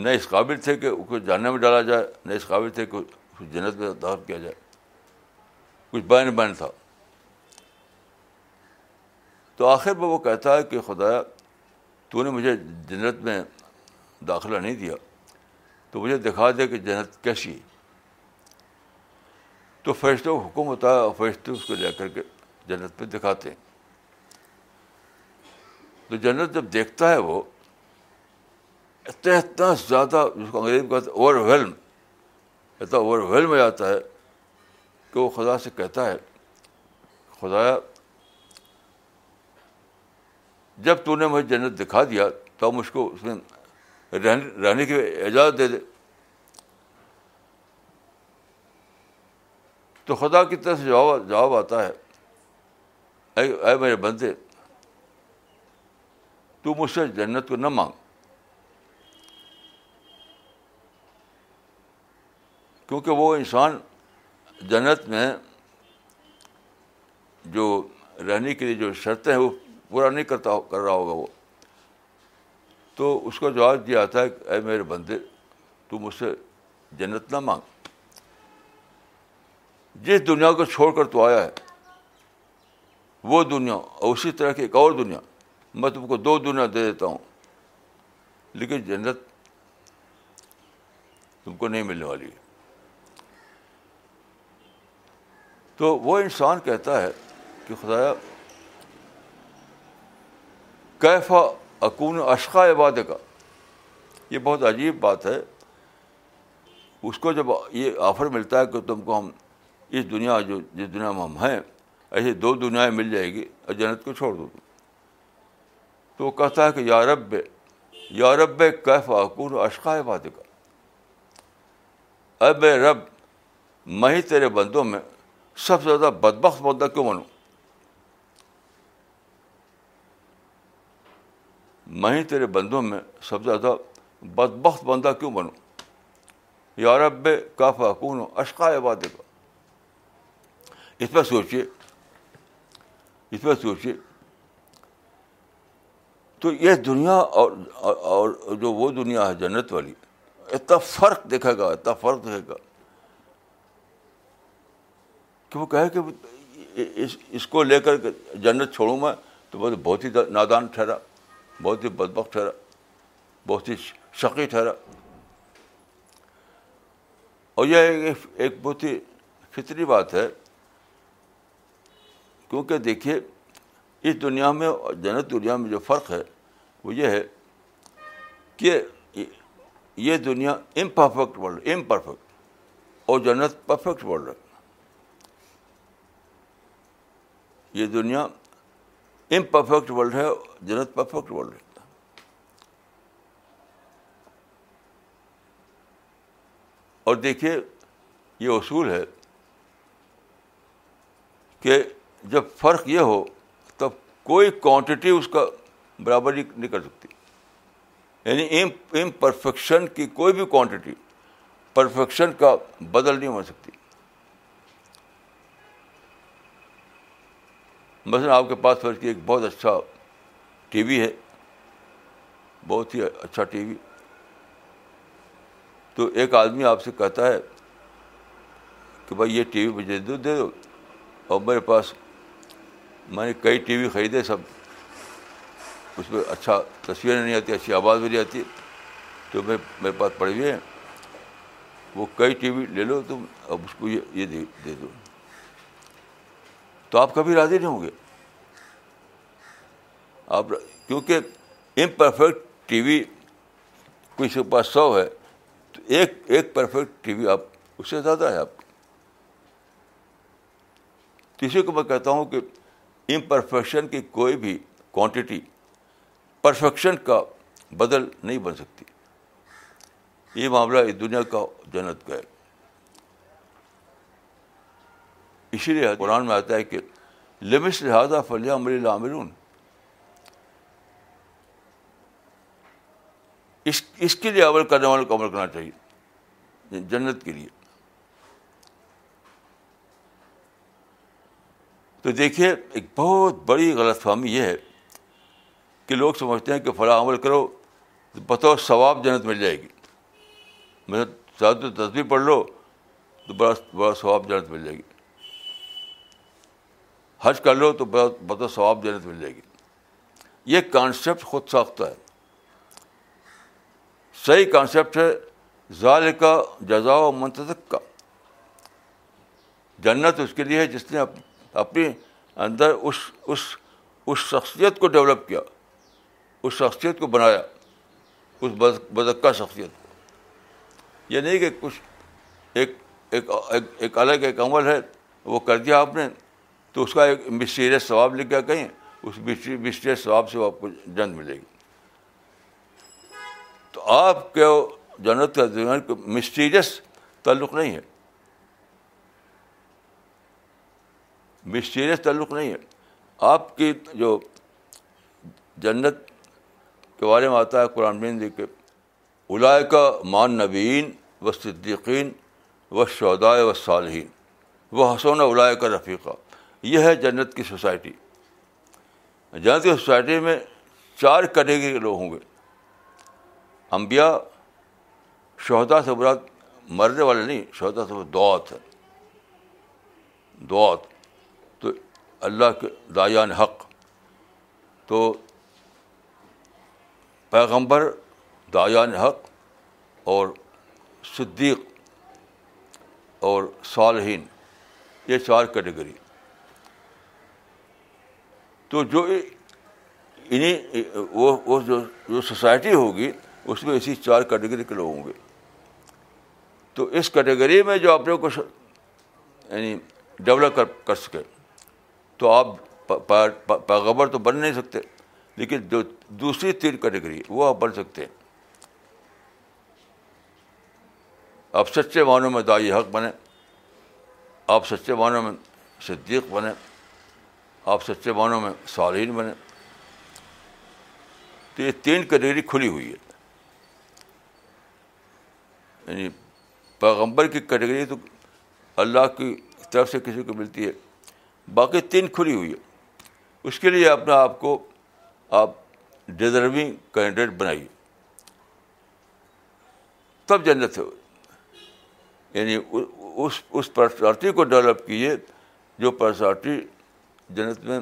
نہ اس قابل تھے کہ اس کو جاننے میں ڈالا جائے نہ اس قابل تھے کہ اس کو جنت میں داخل کیا جائے کچھ بین بین تھا تو آخر میں وہ کہتا ہے کہ خدا تو نے مجھے جنت میں داخلہ نہیں دیا تو مجھے دکھا دے کہ جنت کیسی ہے تو فیصلہ اور فرشتے اس کو لے کر کے جنت پہ دکھاتے ہیں تو جنت جب دیکھتا ہے وہ اتنا اتنا زیادہ انگریز اوور ویلم اتنا اوور ویلم ہو جاتا ہے کہ وہ خدا سے کہتا ہے خدا جب تو نے مجھے جنت دکھا دیا تب مجھ کو اس نے رہنے کی اجازت دے دے تو خدا کی طرف سے جواب جواب آتا ہے اے اے میرے بندے تو مجھ سے جنت کو نہ مانگ کیونکہ وہ انسان جنت میں جو رہنے کے لیے جو شرطیں ہیں وہ پورا نہیں کرتا کر رہا ہوگا وہ تو اس کا جواب دیا آتا ہے اے میرے بندے تم اس سے جنت نہ مانگ جس دنیا کو چھوڑ کر تو آیا ہے وہ دنیا اور اسی طرح کی ایک اور دنیا میں تم کو دو دنیا دے دیتا ہوں لیکن جنت تم کو نہیں ملنے والی ہے تو وہ انسان کہتا ہے کہ خدایا کیفا اکون اشقا عباد کا یہ بہت عجیب بات ہے اس کو جب یہ آفر ملتا ہے کہ تم کو ہم اس دنیا جو جس دنیا میں ہم ہیں ایسے دو دنیا مل جائے گی اور جنت کو چھوڑ دو تم تو وہ کہتا ہے کہ یارب یا رب کیف اکون اشقا عباد کا اب رب میں ہی تیرے بندوں میں سب سے زیادہ بدبخت بندہ کیوں بنوں میں تیرے بندوں میں سب سے زیادہ بد بخت بندہ کیوں بنوں یورب کافی حکومت ہو اشقا بات کا اس پہ سوچیے اس پہ سوچیے تو یہ دنیا اور اور جو وہ دنیا ہے جنت والی اتنا فرق دیکھے گا اتنا فرق دیکھے گا کہ وہ کہے کہ اس کو لے کر جنت چھوڑوں میں تو بہت ہی نادان ٹھہرا بہت ہی بدبخت ٹھہرا بہت ہی شقی ٹھہرا اور یہ ایک بہت ہی فطری بات ہے کیونکہ دیکھیے اس دنیا میں جنت دنیا میں جو فرق ہے وہ یہ ہے کہ یہ دنیا امپرفیکٹ ورلڈ امپرفیکٹ اور جنت پرفیکٹ ورلڈ ہے یہ دنیا امپرفیکٹ ورلڈ ہے جنت پرفیکٹ ورلڈ ہے اور دیکھیے یہ اصول ہے کہ جب فرق یہ ہو تب کوئی کوانٹٹی اس کا برابر ہی نہیں کر سکتی یعنی امپرفیکشن کی کوئی بھی کوانٹٹی پرفیکشن کا بدل نہیں ہو سکتی مثلاً آپ کے پاس فرض کی ایک بہت اچھا ٹی وی ہے بہت ہی اچھا ٹی وی تو ایک آدمی آپ سے کہتا ہے کہ بھائی یہ ٹی وی مجھے دے دو اور میرے پاس میں نے کئی ٹی وی خریدے سب اس میں اچھا تصویریں نہیں آتی اچھی آواز بھی نہیں آتی تو میں میرے پاس پڑے ہوئے ہیں وہ کئی ٹی وی لے لو تم اب اس کو یہ یہ دے دو تو آپ کبھی راضی نہیں ہوں گے آپ کیونکہ امپرفیکٹ ٹی وی کسی کے پاس سو ہے تو ایک ایک پرفیکٹ ٹی وی آپ اس سے زیادہ ہے آپ تو اسی کو میں کہتا ہوں کہ امپرفیکشن کی کوئی بھی کوانٹٹی پرفیکشن کا بدل نہیں بن سکتی یہ معاملہ اس دنیا کا جنت گئے اسی لیے قرآن میں آتا ہے کہ لمس لہٰذا فلیہ لہذا لامرون اس اس کے لیے عمل کرنے والوں کو عمل کرنا چاہیے جنت کے لیے تو دیکھیے ایک بہت بڑی غلط فہمی یہ ہے کہ لوگ سمجھتے ہیں کہ فلاں عمل کرو تو بطور ثواب جنت مل جائے گی میں ساد تصویر پڑھ لو تو بڑا بڑا ثواب جنت مل جائے گی حج کر لو تو بہت بہت ثواب جنت مل جائے گی یہ کانسیپٹ خود ساختہ ہے صحیح کانسیپٹ ہے ظال کا جزا و منتظک کا جنت اس کے لیے ہے جس نے اپنی اندر اس اس اس شخصیت کو ڈیولپ کیا اس شخصیت کو بنایا اس بدکہ شخصیت کو یہ نہیں کہ کچھ ایک ایک ایک الگ ایک عمل ہے وہ کر دیا آپ نے تو اس کا ایک مسٹیریس ثواب لکھ گیا کہیں اس مسٹیریس ثواب سے وہ آپ کو جنت ملے گی تو آپ کے جنت کا کو مسٹیریس تعلق نہیں ہے مسٹیریس تعلق نہیں ہے آپ کی جو جنت کے بارے میں آتا ہے قرآن کے الائے کا مان نبین و صدیقین و شودائے و صالحین وہ حسون الائے کا رفیقہ یہ ہے جنت کی سوسائٹی جنت کی سوسائٹی میں چار کیٹیگری کے لوگ ہوں گے امبیا سے براد مرنے والے نہیں شہدا صبر دعت ہے دعت تو اللہ کے دایان حق تو پیغمبر دایان حق اور صدیق اور صالحین یہ چار کیٹیگری تو جو انہیں وہ وہ جو, جو سوسائٹی ہوگی اس میں اسی چار کیٹیگری کے لوگ ہوں گے تو اس کیٹیگری میں جو اپنے کچھ یعنی ڈیولپ کر کر سکے تو آپ پیغبر تو بن نہیں سکتے لیکن جو دوسری تین کیٹیگری وہ آپ بن سکتے ہیں آپ سچے معنوں میں دائی حق بنے آپ سچے معنوں میں صدیق بنے آپ سچے معنوں میں صالحین بنے تو یہ تین کیٹیگری کھلی ہوئی ہے یعنی پیغمبر کی کیٹیگری تو اللہ کی طرف سے کسی کو ملتی ہے باقی تین کھلی ہوئی ہے اس کے لیے اپنا آپ کو آپ ڈیزرونگ کینڈیڈیٹ بنائیے تب جنت ہے یعنی اس اس پرسنالٹی کو ڈیولپ کیجیے جو پرسنالٹی جنت میں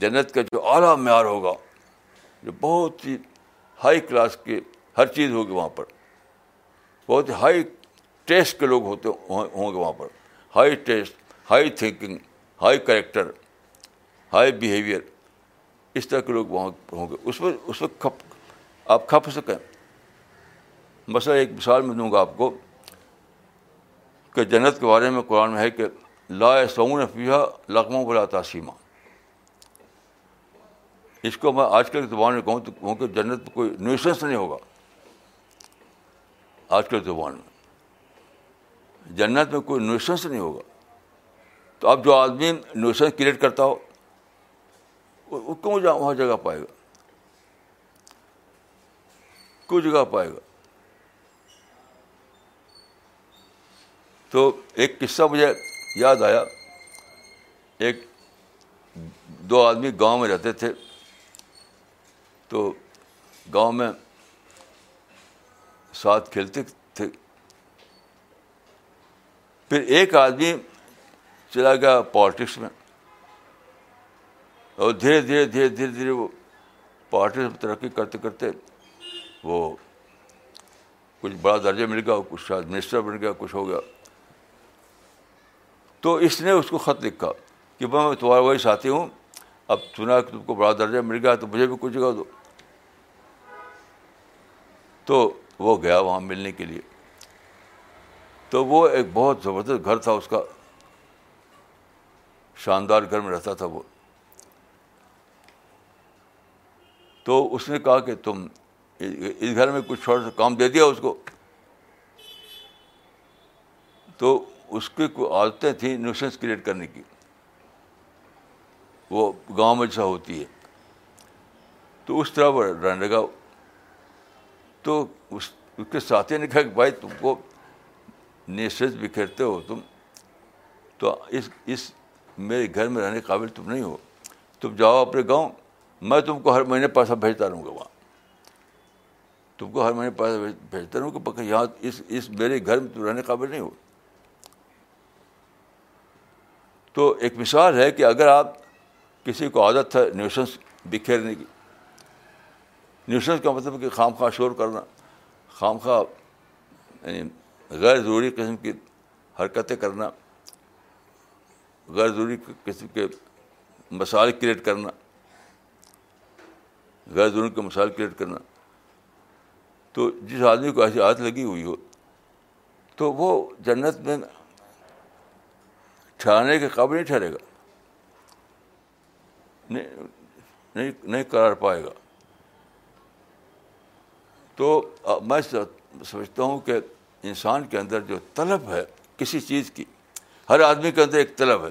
جنت کا جو اعلیٰ معیار ہوگا جو بہت ہی ہائی کلاس کی ہر چیز ہوگی وہاں پر بہت ہی ہائی ٹیسٹ کے لوگ ہوتے ہوں گے وہاں پر high taste high thinking high character high behaviour اس طرح کے لوگ وہاں ہوں گے اس میں اس وقت کھپ آپ کھپ سکیں مسئلہ ایک مثال میں دوں گا آپ کو کہ جنت کے بارے میں قرآن میں ہے کہ لا سعون لکھموں بولا بلا تاسیمہ اس کو میں آج کل کی زبان میں کہوں تو کہوں کہ جنت پہ کوئی نیوسنس نہیں ہوگا آج کل زبان میں جنت میں کوئی نیوسنس نہیں ہوگا تو اب جو آدمی نیوسنس کریٹ کرتا ہو اس کو وہاں جگہ پائے گا کوئی جگہ پائے گا تو ایک قصہ مجھے یاد آیا ایک دو آدمی گاؤں میں رہتے تھے تو گاؤں میں ساتھ کھیلتے تھے پھر ایک آدمی چلا گیا پالٹکس میں اور دھیرے دھیرے دھیرے دھیرے دھیرے وہ پالٹکس میں ترقی کرتے کرتے وہ کچھ بڑا درجہ مل گیا کچھ شاید منسٹر بن گیا کچھ ہو گیا تو اس نے اس کو خط لکھا کہ بھائی میں تمہارے وہی ساتھی ہوں اب سنا کہ تم کو بڑا درجہ مل گیا تو مجھے بھی کچھ جگہ دو تو وہ گیا وہاں ملنے کے لیے تو وہ ایک بہت زبردست گھر تھا اس کا شاندار گھر میں رہتا تھا وہ تو اس نے کہا کہ تم اس گھر میں کچھ چھوٹا سا کام دے دیا اس کو تو اس کی کوئی عادتیں تھیں نیوسنس کریٹ کرنے کی وہ گاؤں میں جیسا ہوتی ہے تو اس طرح وہ رہنے لگا تو اس اس کے ساتھی نے کہا کہ بھائی تم کو نیوسنس بکھیرتے ہو تم تو اس اس میرے گھر میں رہنے قابل تم نہیں ہو تم جاؤ اپنے گاؤں میں تم کو ہر مہینے پیسہ بھیجتا رہوں گا وہاں تم کو ہر مہینے پیسہ بھیجتا رہوں گا پکا یہاں اس اس میرے گھر میں تم رہنے قابل نہیں ہو تو ایک مثال ہے کہ اگر آپ کسی کو عادت ہے نیوسنس بکھیرنے کی نیوسنس کا مطلب کہ خام خواہ شور کرنا خام خواہ یعنی غیر ضروری قسم کی حرکتیں کرنا غیر ضروری قسم کے مسائل کریٹ کرنا غیر ضروری کے مسائل کریٹ کرنا تو جس آدمی کو ایسی عادت لگی ہوئی ہو تو وہ جنت میں ٹھہرانے کے قابل نہیں ٹھہرے گا نہیں نہیں کرار پائے گا تو میں سمجھتا ہوں کہ انسان کے اندر جو طلب ہے کسی چیز کی ہر آدمی کے اندر ایک طلب ہے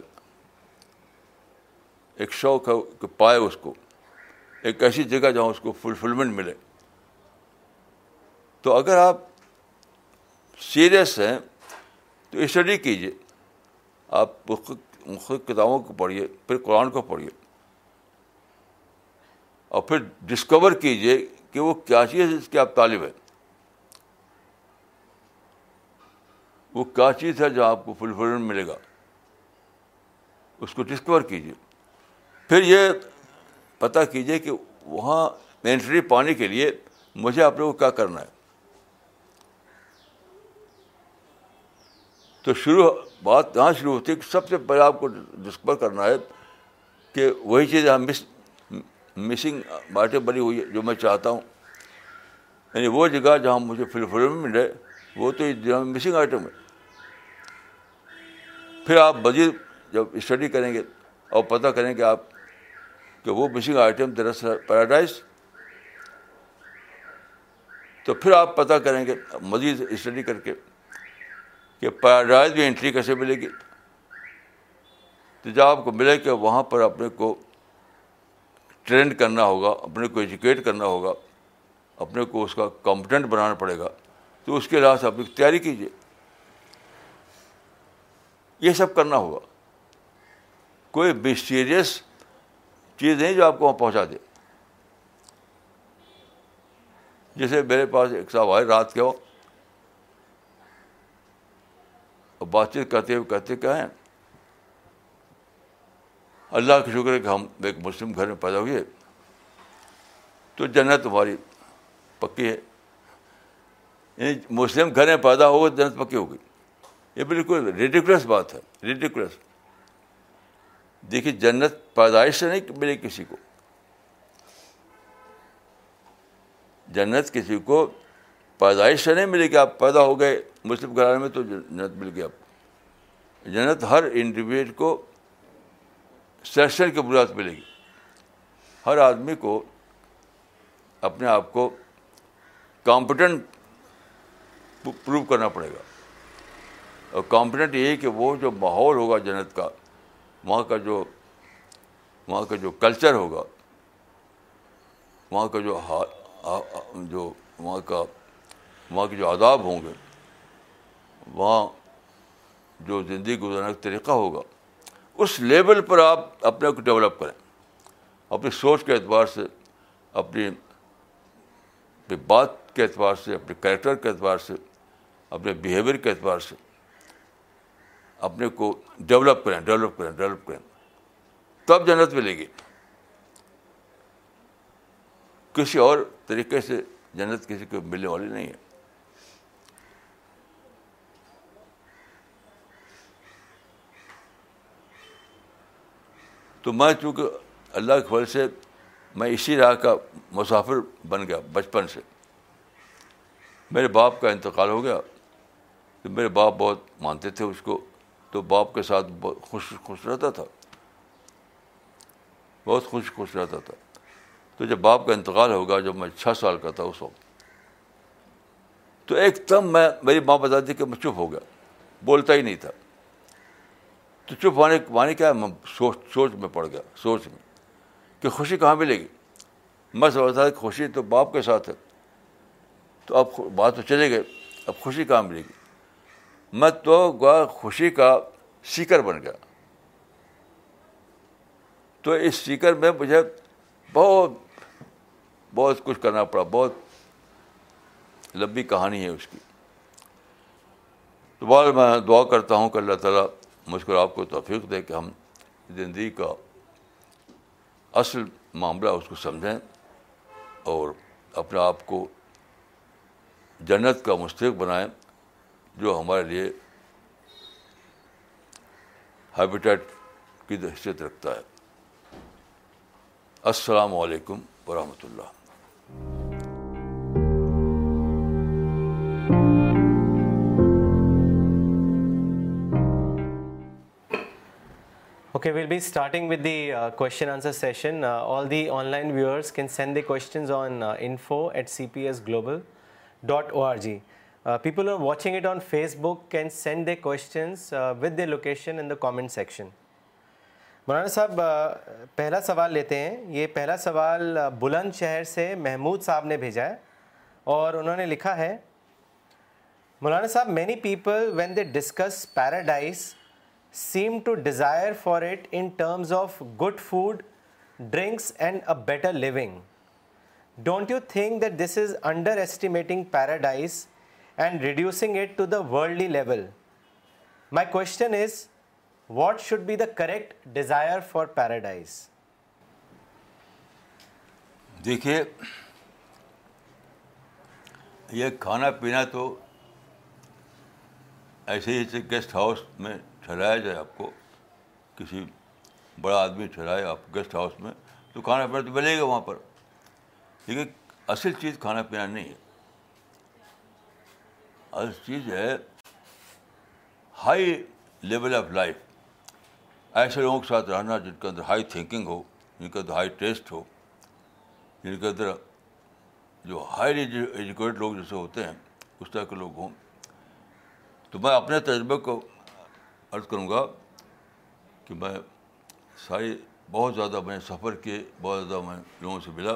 ایک شوق ہے کہ پائے اس کو ایک ایسی جگہ جہاں اس کو فلفلمنٹ ملے تو اگر آپ سیریس ہیں تو اسٹڈی کیجیے آپ مختلف کتابوں کو پڑھیے پھر قرآن کو پڑھیے اور پھر ڈسکور کیجیے کہ وہ کیا چیز اس کے آپ طالب ہیں وہ کیا چیز ہے جو آپ کو فلفلمنٹ ملے گا اس کو ڈسکور کیجیے پھر یہ پتا کیجیے کہ وہاں انٹری پانے کے لیے مجھے آپ لوگوں کو کیا کرنا ہے تو شروع بات یہاں شروع ہوتی ہے کہ سب سے پہلے آپ کو ڈسکور کرنا ہے کہ وہی چیز مس مسنگ باتیں بنی ہوئی ہے جو میں چاہتا ہوں یعنی وہ جگہ جہاں مجھے فلفلم میں ملے وہ تو اس میں مسنگ آئٹم ہے پھر آپ مزید جب اسٹڈی کریں گے اور پتہ کریں گے آپ کہ وہ مسنگ آئٹم دراصل پیراڈائز تو پھر آپ پتہ کریں گے مزید اسٹڈی کر کے کہ پیراڈائز میں انٹری کیسے ملے گی تو جب آپ کو ملے گا وہاں پر اپنے کو ٹرینڈ کرنا ہوگا اپنے کو ایجوکیٹ کرنا ہوگا اپنے کو اس کا کمپٹنٹ بنانا پڑے گا تو اس کے لحاظ سے آپ تیاری کیجیے یہ سب کرنا ہوگا کوئی مسٹیریس چیز نہیں جو آپ کو وہاں پہنچا دے جیسے میرے پاس ایک صاحب آئے رات کے وقت اور بات چیت کرتے ہوئے کہتے ہیں اللہ کا شکر ہے کہ ہم ایک مسلم گھر میں پیدا ہوئے تو جنت ہماری پکی ہے یعنی مسلم گھر میں پیدا ہو جنت پکی ہوگی یہ بالکل ریڈیکولس بات ہے ریڈیکولس دیکھیے جنت پیدائش سے نہیں ملے کسی کو جنت کسی کو پیدائش سے نہیں ملے گی آپ پیدا ہو گئے مسلم گھرانے میں تو جنت مل گیا آپ کو جنت ہر انڈیویجل کو سیشن کے بنیاد ملے گی ہر آدمی کو اپنے آپ کو کمپٹنٹ پروو کرنا پڑے گا اور کمپٹنٹ یہ کہ وہ جو ماحول ہوگا جنت کا وہاں کا جو وہاں کا جو کلچر ہوگا وہاں کا جو جو وہاں کا وہاں کے جو آداب ہوں گے وہاں جو زندگی گزارنے کا طریقہ ہوگا اس لیول پر آپ اپنے کو ڈیولپ کریں اپنی سوچ کے اعتبار سے اپنی بات کے اعتبار سے اپنے کریکٹر کے اعتبار سے اپنے بیہیویئر کے اعتبار سے اپنے کو ڈیولپ کریں ڈیولپ کریں ڈیولپ کریں تب جنت ملے گی کسی اور طریقے سے جنت کسی کو ملنے والی نہیں ہے تو میں چونکہ اللہ کے فضل سے میں اسی راہ کا مسافر بن گیا بچپن سے میرے باپ کا انتقال ہو گیا تو میرے باپ بہت مانتے تھے اس کو تو باپ کے ساتھ بہت خوش خوش رہتا تھا بہت خوش خوش رہتا تھا تو جب باپ کا انتقال ہوگا جب میں چھ سال کا تھا اس وقت تو ایک دم میں میری ماں بتاتی کہ میں چپ ہو گیا بولتا ہی نہیں تھا تو چپ ہونے معنی کیا ہے سوچ سوچ میں پڑ گیا سوچ میں کہ خوشی کہاں ملے گی میں سمجھتا تھا کہ خوشی تو باپ کے ساتھ ہے تو اب بات تو چلے گئے اب خوشی کہاں ملے گی میں تو گوا خوشی کا سیکر بن گیا تو اس سیکر میں مجھے بہت بہت کچھ کرنا پڑا بہت لمبی کہانی ہے اس کی تو میں دعا کرتا ہوں کہ اللہ تعالیٰ مشکر آپ کو توفیق دے کہ ہم زندگی کا اصل معاملہ اس کو سمجھیں اور اپنے آپ کو جنت کا مستحق بنائیں جو ہمارے لیے ہیبیٹیٹ کی حیثیت رکھتا ہے السلام علیکم ورحمۃ اللہ Okay, we'll be starting with the uh, question answer session. Uh, all the online viewers can send the questions on uh, info at cpsglobal.org. Uh, people who are watching it on Facebook can send their questions uh, with their location in the comment section. مولانا صاحب پہلا سوال لیتے ہیں یہ پہلا سوال بلند شہر سے محمود صاحب نے بھیجا ہے اور انہوں نے لکھا ہے Maulana Sahab many people when they discuss paradise seem to desire for it in terms of good food drinks and a better living don't you think that this is underestimating paradise and reducing it to the worldly level my question is what should be the correct desire for paradise دیکھیے یہ کھانا پینا تو ایسے ہی guest house میں ٹھہرایا جائے آپ کو کسی بڑا آدمی ٹھہرائے آپ گیسٹ ہاؤس میں تو کھانا پینا تو ملے گا وہاں پر لیکن اصل چیز کھانا پینا نہیں ہے اصل چیز ہے ہائی لیول آف لائف ایسے لوگوں کے ساتھ رہنا جن کے اندر ہائی تھنکنگ ہو جن کے اندر ہائی ٹیسٹ ہو جن کے اندر جو ہائیلی ایجوکیٹڈ لوگ جیسے ہوتے ہیں اس طرح کے لوگ ہوں تو میں اپنے تجربے کو عرض کروں گا کہ میں سارے بہت زیادہ میں سفر کے بہت زیادہ میں لوگوں سے ملا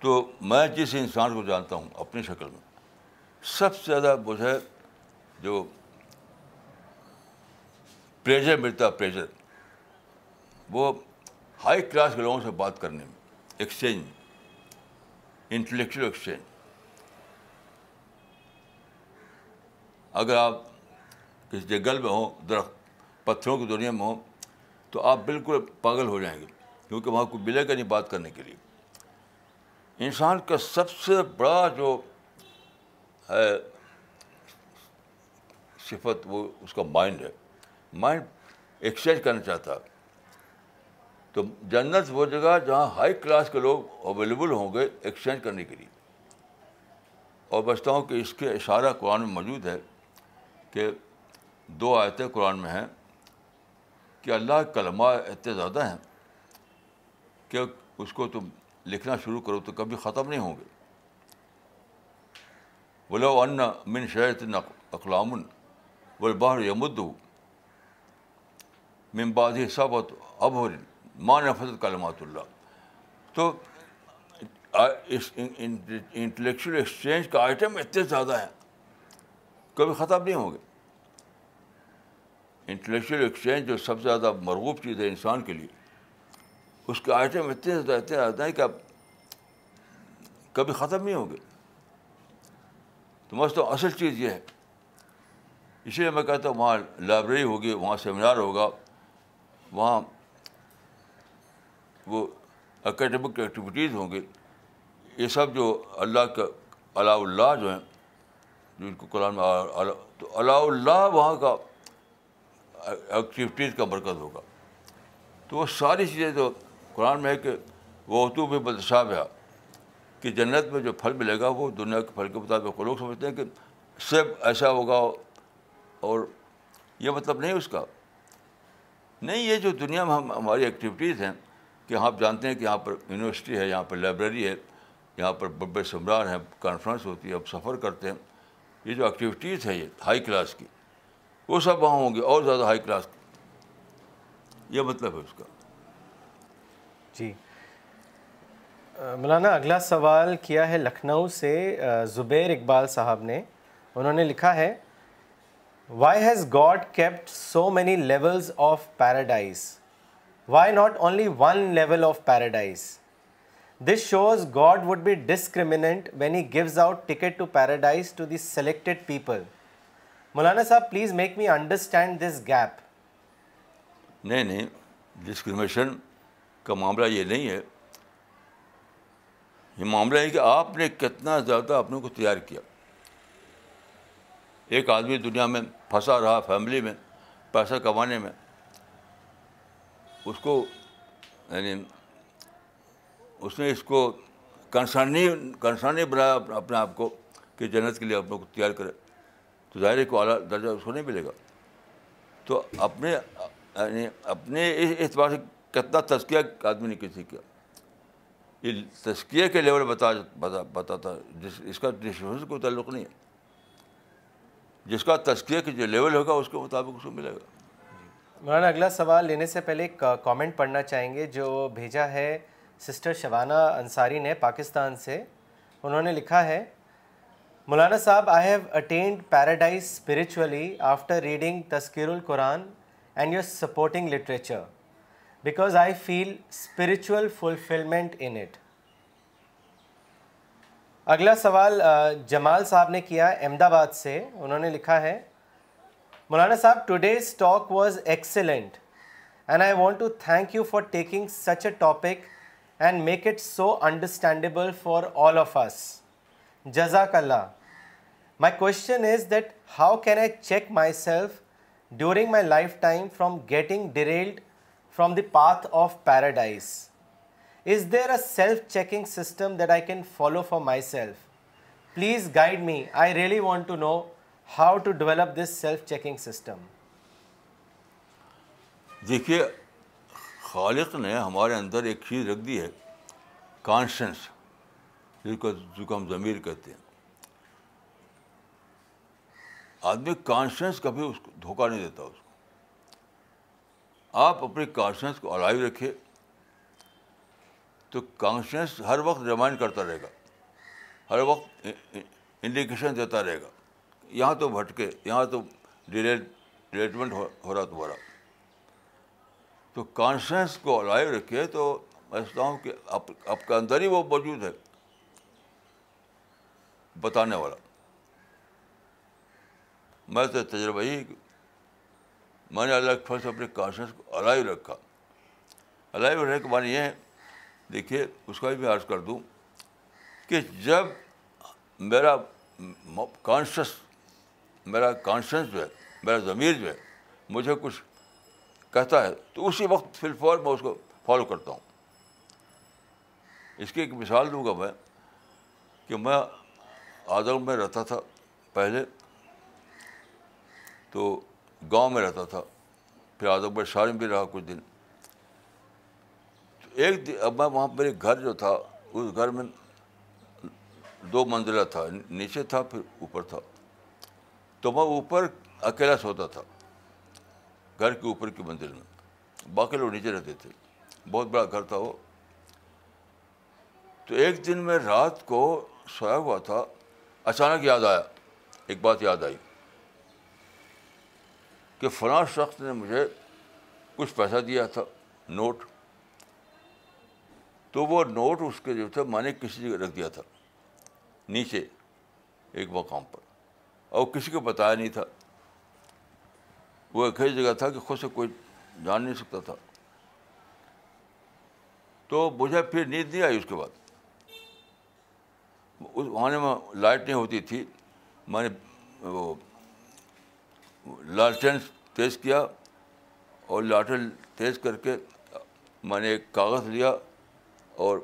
تو میں جس انسان کو جانتا ہوں اپنی شکل میں سب سے زیادہ وہ ہے جو پریجر ملتا پریجر وہ ہائی کلاس کے لوگوں سے بات کرنے میں ایکسچینج انٹلیکچل ایکسچینج اگر آپ جنگل میں ہوں درخت پتھروں کی دنیا میں ہوں تو آپ بالکل پاگل ہو جائیں گے کیونکہ وہاں کو ملے گا نہیں بات کرنے کے لیے انسان کا سب سے بڑا جو ہے صفت وہ اس کا مائنڈ ہے مائنڈ ایکسچینج کرنا چاہتا تو جنت وہ جگہ جہاں ہائی کلاس کے لوگ اویلیبل ہوں گے ایکسچینج کرنے کے لیے اور بچتا ہوں کہ اس کے اشارہ قرآن میں موجود ہے کہ دو آیتیں قرآن میں ہیں کہ اللہ کے کلمہ اتنے زیادہ ہیں کہ اس کو تم لکھنا شروع کرو تو کبھی ختم نہیں ہوں گے بولو ان من شعرۃ اقلامن بول بہردو ممباد صبت ابور مان فضر کلمات اللہ تو انٹلیکچوئل ایکسچینج کا آئٹم اتنے زیادہ ہیں کبھی ختم نہیں ہوں گے انٹلیکچل ایکسچینج جو سب سے زیادہ مرغوب چیز ہے انسان کے لیے اس کے آئٹم اتنے زیادہ اتنے آتے ہیں کہ کبھی ختم نہیں ہوں گے تو مستوں اصل چیز یہ ہے اسی لیے میں کہتا ہوں وہاں لائبریری ہوگی وہاں سیمینار ہوگا وہاں وہ اکیڈمک ایکٹیویٹیز ہوں گی یہ سب جو اللہ کا علاء اللہ جو ہیں جن کو قرآن تو علاء اللہ وہاں کا ایکٹیوٹیز کا برکت ہوگا تو وہ ساری چیزیں جو قرآن میں ہے کہ وہ تو بھی بدشاب ہے کہ جنت میں جو پھل ملے گا وہ دنیا کے پھل کے مطابق وہ لوگ سمجھتے ہیں کہ سیب ایسا ہوگا اور یہ مطلب نہیں اس کا نہیں یہ جو دنیا میں ہم ہماری ایکٹیویٹیز ہیں کہ ہاں، آپ جانتے ہیں کہ یہاں پر یونیورسٹی ہے یہاں پر لائبریری ہے یہاں پر بب سمران ہیں کانفرنس ہوتی ہے اب سفر کرتے ہیں یہ جو ایکٹیویٹیز ہے یہ ہائی کلاس کی وہ سب وہاں ہوں گے اور زیادہ ہائی کلاس یہ مطلب ہے اس کا جی مولانا اگلا سوال کیا ہے لکھنؤ سے زبیر اقبال صاحب نے انہوں نے لکھا ہے why has God kept so many levels of paradise why not only one level of paradise this shows God would be discriminant when he gives out ticket to paradise to the selected people Maulana Sahab please make me understand this gap نہیں نہیں discrimination کا معاملہ یہ نہیں ہے یہ معاملہ ہے کہ آپ نے کتنا زیادہ اپنے کو تیار کیا ایک آدمی دنیا میں پھنسا رہا فیملی میں پیسہ کمانے میں اس کو یعنی اس نے اس کو کنسرن کنسرن نہیں بنایا اپنے آپ کو کہ جنت کے لیے اپنے کو تیار کرے تو ظاہر کو اعلیٰ درجہ اس کو نہیں ملے گا تو اپنے یعنی اپنے اس اعتبار سے کتنا تزکیہ آدمی نے کسی کیا یہ تذکیہ کے لیول بتا بتاتا جس اس کا تعلق نہیں ہے جس کا تذکیہ کے جو لیول ہوگا اس کے مطابق اس کو ملے گا مولانا اگلا سوال لینے سے پہلے ایک کامنٹ پڑھنا چاہیں گے جو بھیجا ہے سسٹر شوانہ انصاری نے پاکستان سے انہوں نے لکھا ہے Maulana Sahab I have attained paradise spiritually after reading Tazkirul Quran and your supporting literature because I feel spiritual fulfilment in it اگلا سوال جمال صاحب نے کیا احمد آباد سے انہوں نے لکھا ہے Maulana Sahab today's talk was excellent and I want to thank you for taking such a topic and make it so understandable for all of us جزاک اللہ my question is that how can I check myself during my lifetime from getting derailed from the path of paradise is there a self checking system that I can follow for myself please guide me I really want to know how to develop this self checking system دیکھیے خالق نے ہمارے اندر ایک چیز رکھ دی ہے conscience جس کو ہم ضمیر کہتے ہیں آدمی کانشنس کبھی اس کو دھوکا نہیں دیتا اس کو آپ اپنی کانشنس کو الائیو رکھے تو کانشنس ہر وقت ریمائنڈ کرتا رہے گا ہر وقت انڈیکیشن دیتا رہے گا یہاں تو بھٹکے یہاں تو ڈیلیٹ ہو رہا تمہارا تو کانشنس کو الائیو رکھے تو میں سمجھتا ہوں کہ آپ کے اندر ہی وہ موجود ہے بتانے والا میں تو تجربہ یہی میں نے الگ فرسٹ اپنے کانشنس کو الائیو رکھا الائیو رہنے کے بعد یہ ہے دیکھیے اس کا بھی میں عرض کر دوں کہ جب میرا کانشس میرا کانشنس جو ہے میرا ضمیر جو ہے مجھے کچھ کہتا ہے تو اسی وقت فی الفور میں اس کو فالو کرتا ہوں اس کی ایک مثال دوں گا میں کہ میں آدم میں رہتا تھا پہلے تو گاؤں میں رہتا تھا پھر آزم بڑے شاہ میں بھی رہا کچھ دن ایک دن اب میں وہاں میرے گھر جو تھا اس گھر میں دو منزلہ تھا نیچے تھا پھر اوپر تھا تو میں اوپر اکیلا سوتا تھا گھر کے اوپر کی منزل میں باقی لوگ نیچے رہتے تھے بہت بڑا گھر تھا وہ تو ایک دن میں رات کو سویا ہوا تھا اچانک یاد آیا ایک بات یاد آئی کہ فلاں شخص نے مجھے کچھ پیسہ دیا تھا نوٹ تو وہ نوٹ اس کے جو تھے میں نے کسی جگہ رکھ دیا تھا نیچے ایک مقام پر اور کسی کو بتایا نہیں تھا وہ ایک ہی جگہ تھا کہ خود سے کوئی جان نہیں سکتا تھا تو مجھے پھر نیند نہیں آئی اس کے بعد وہاں میں لائٹ نہیں ہوتی تھی میں نے وہ لالٹین تیز کیا اور لالٹین تیز کر کے میں نے ایک کاغذ لیا اور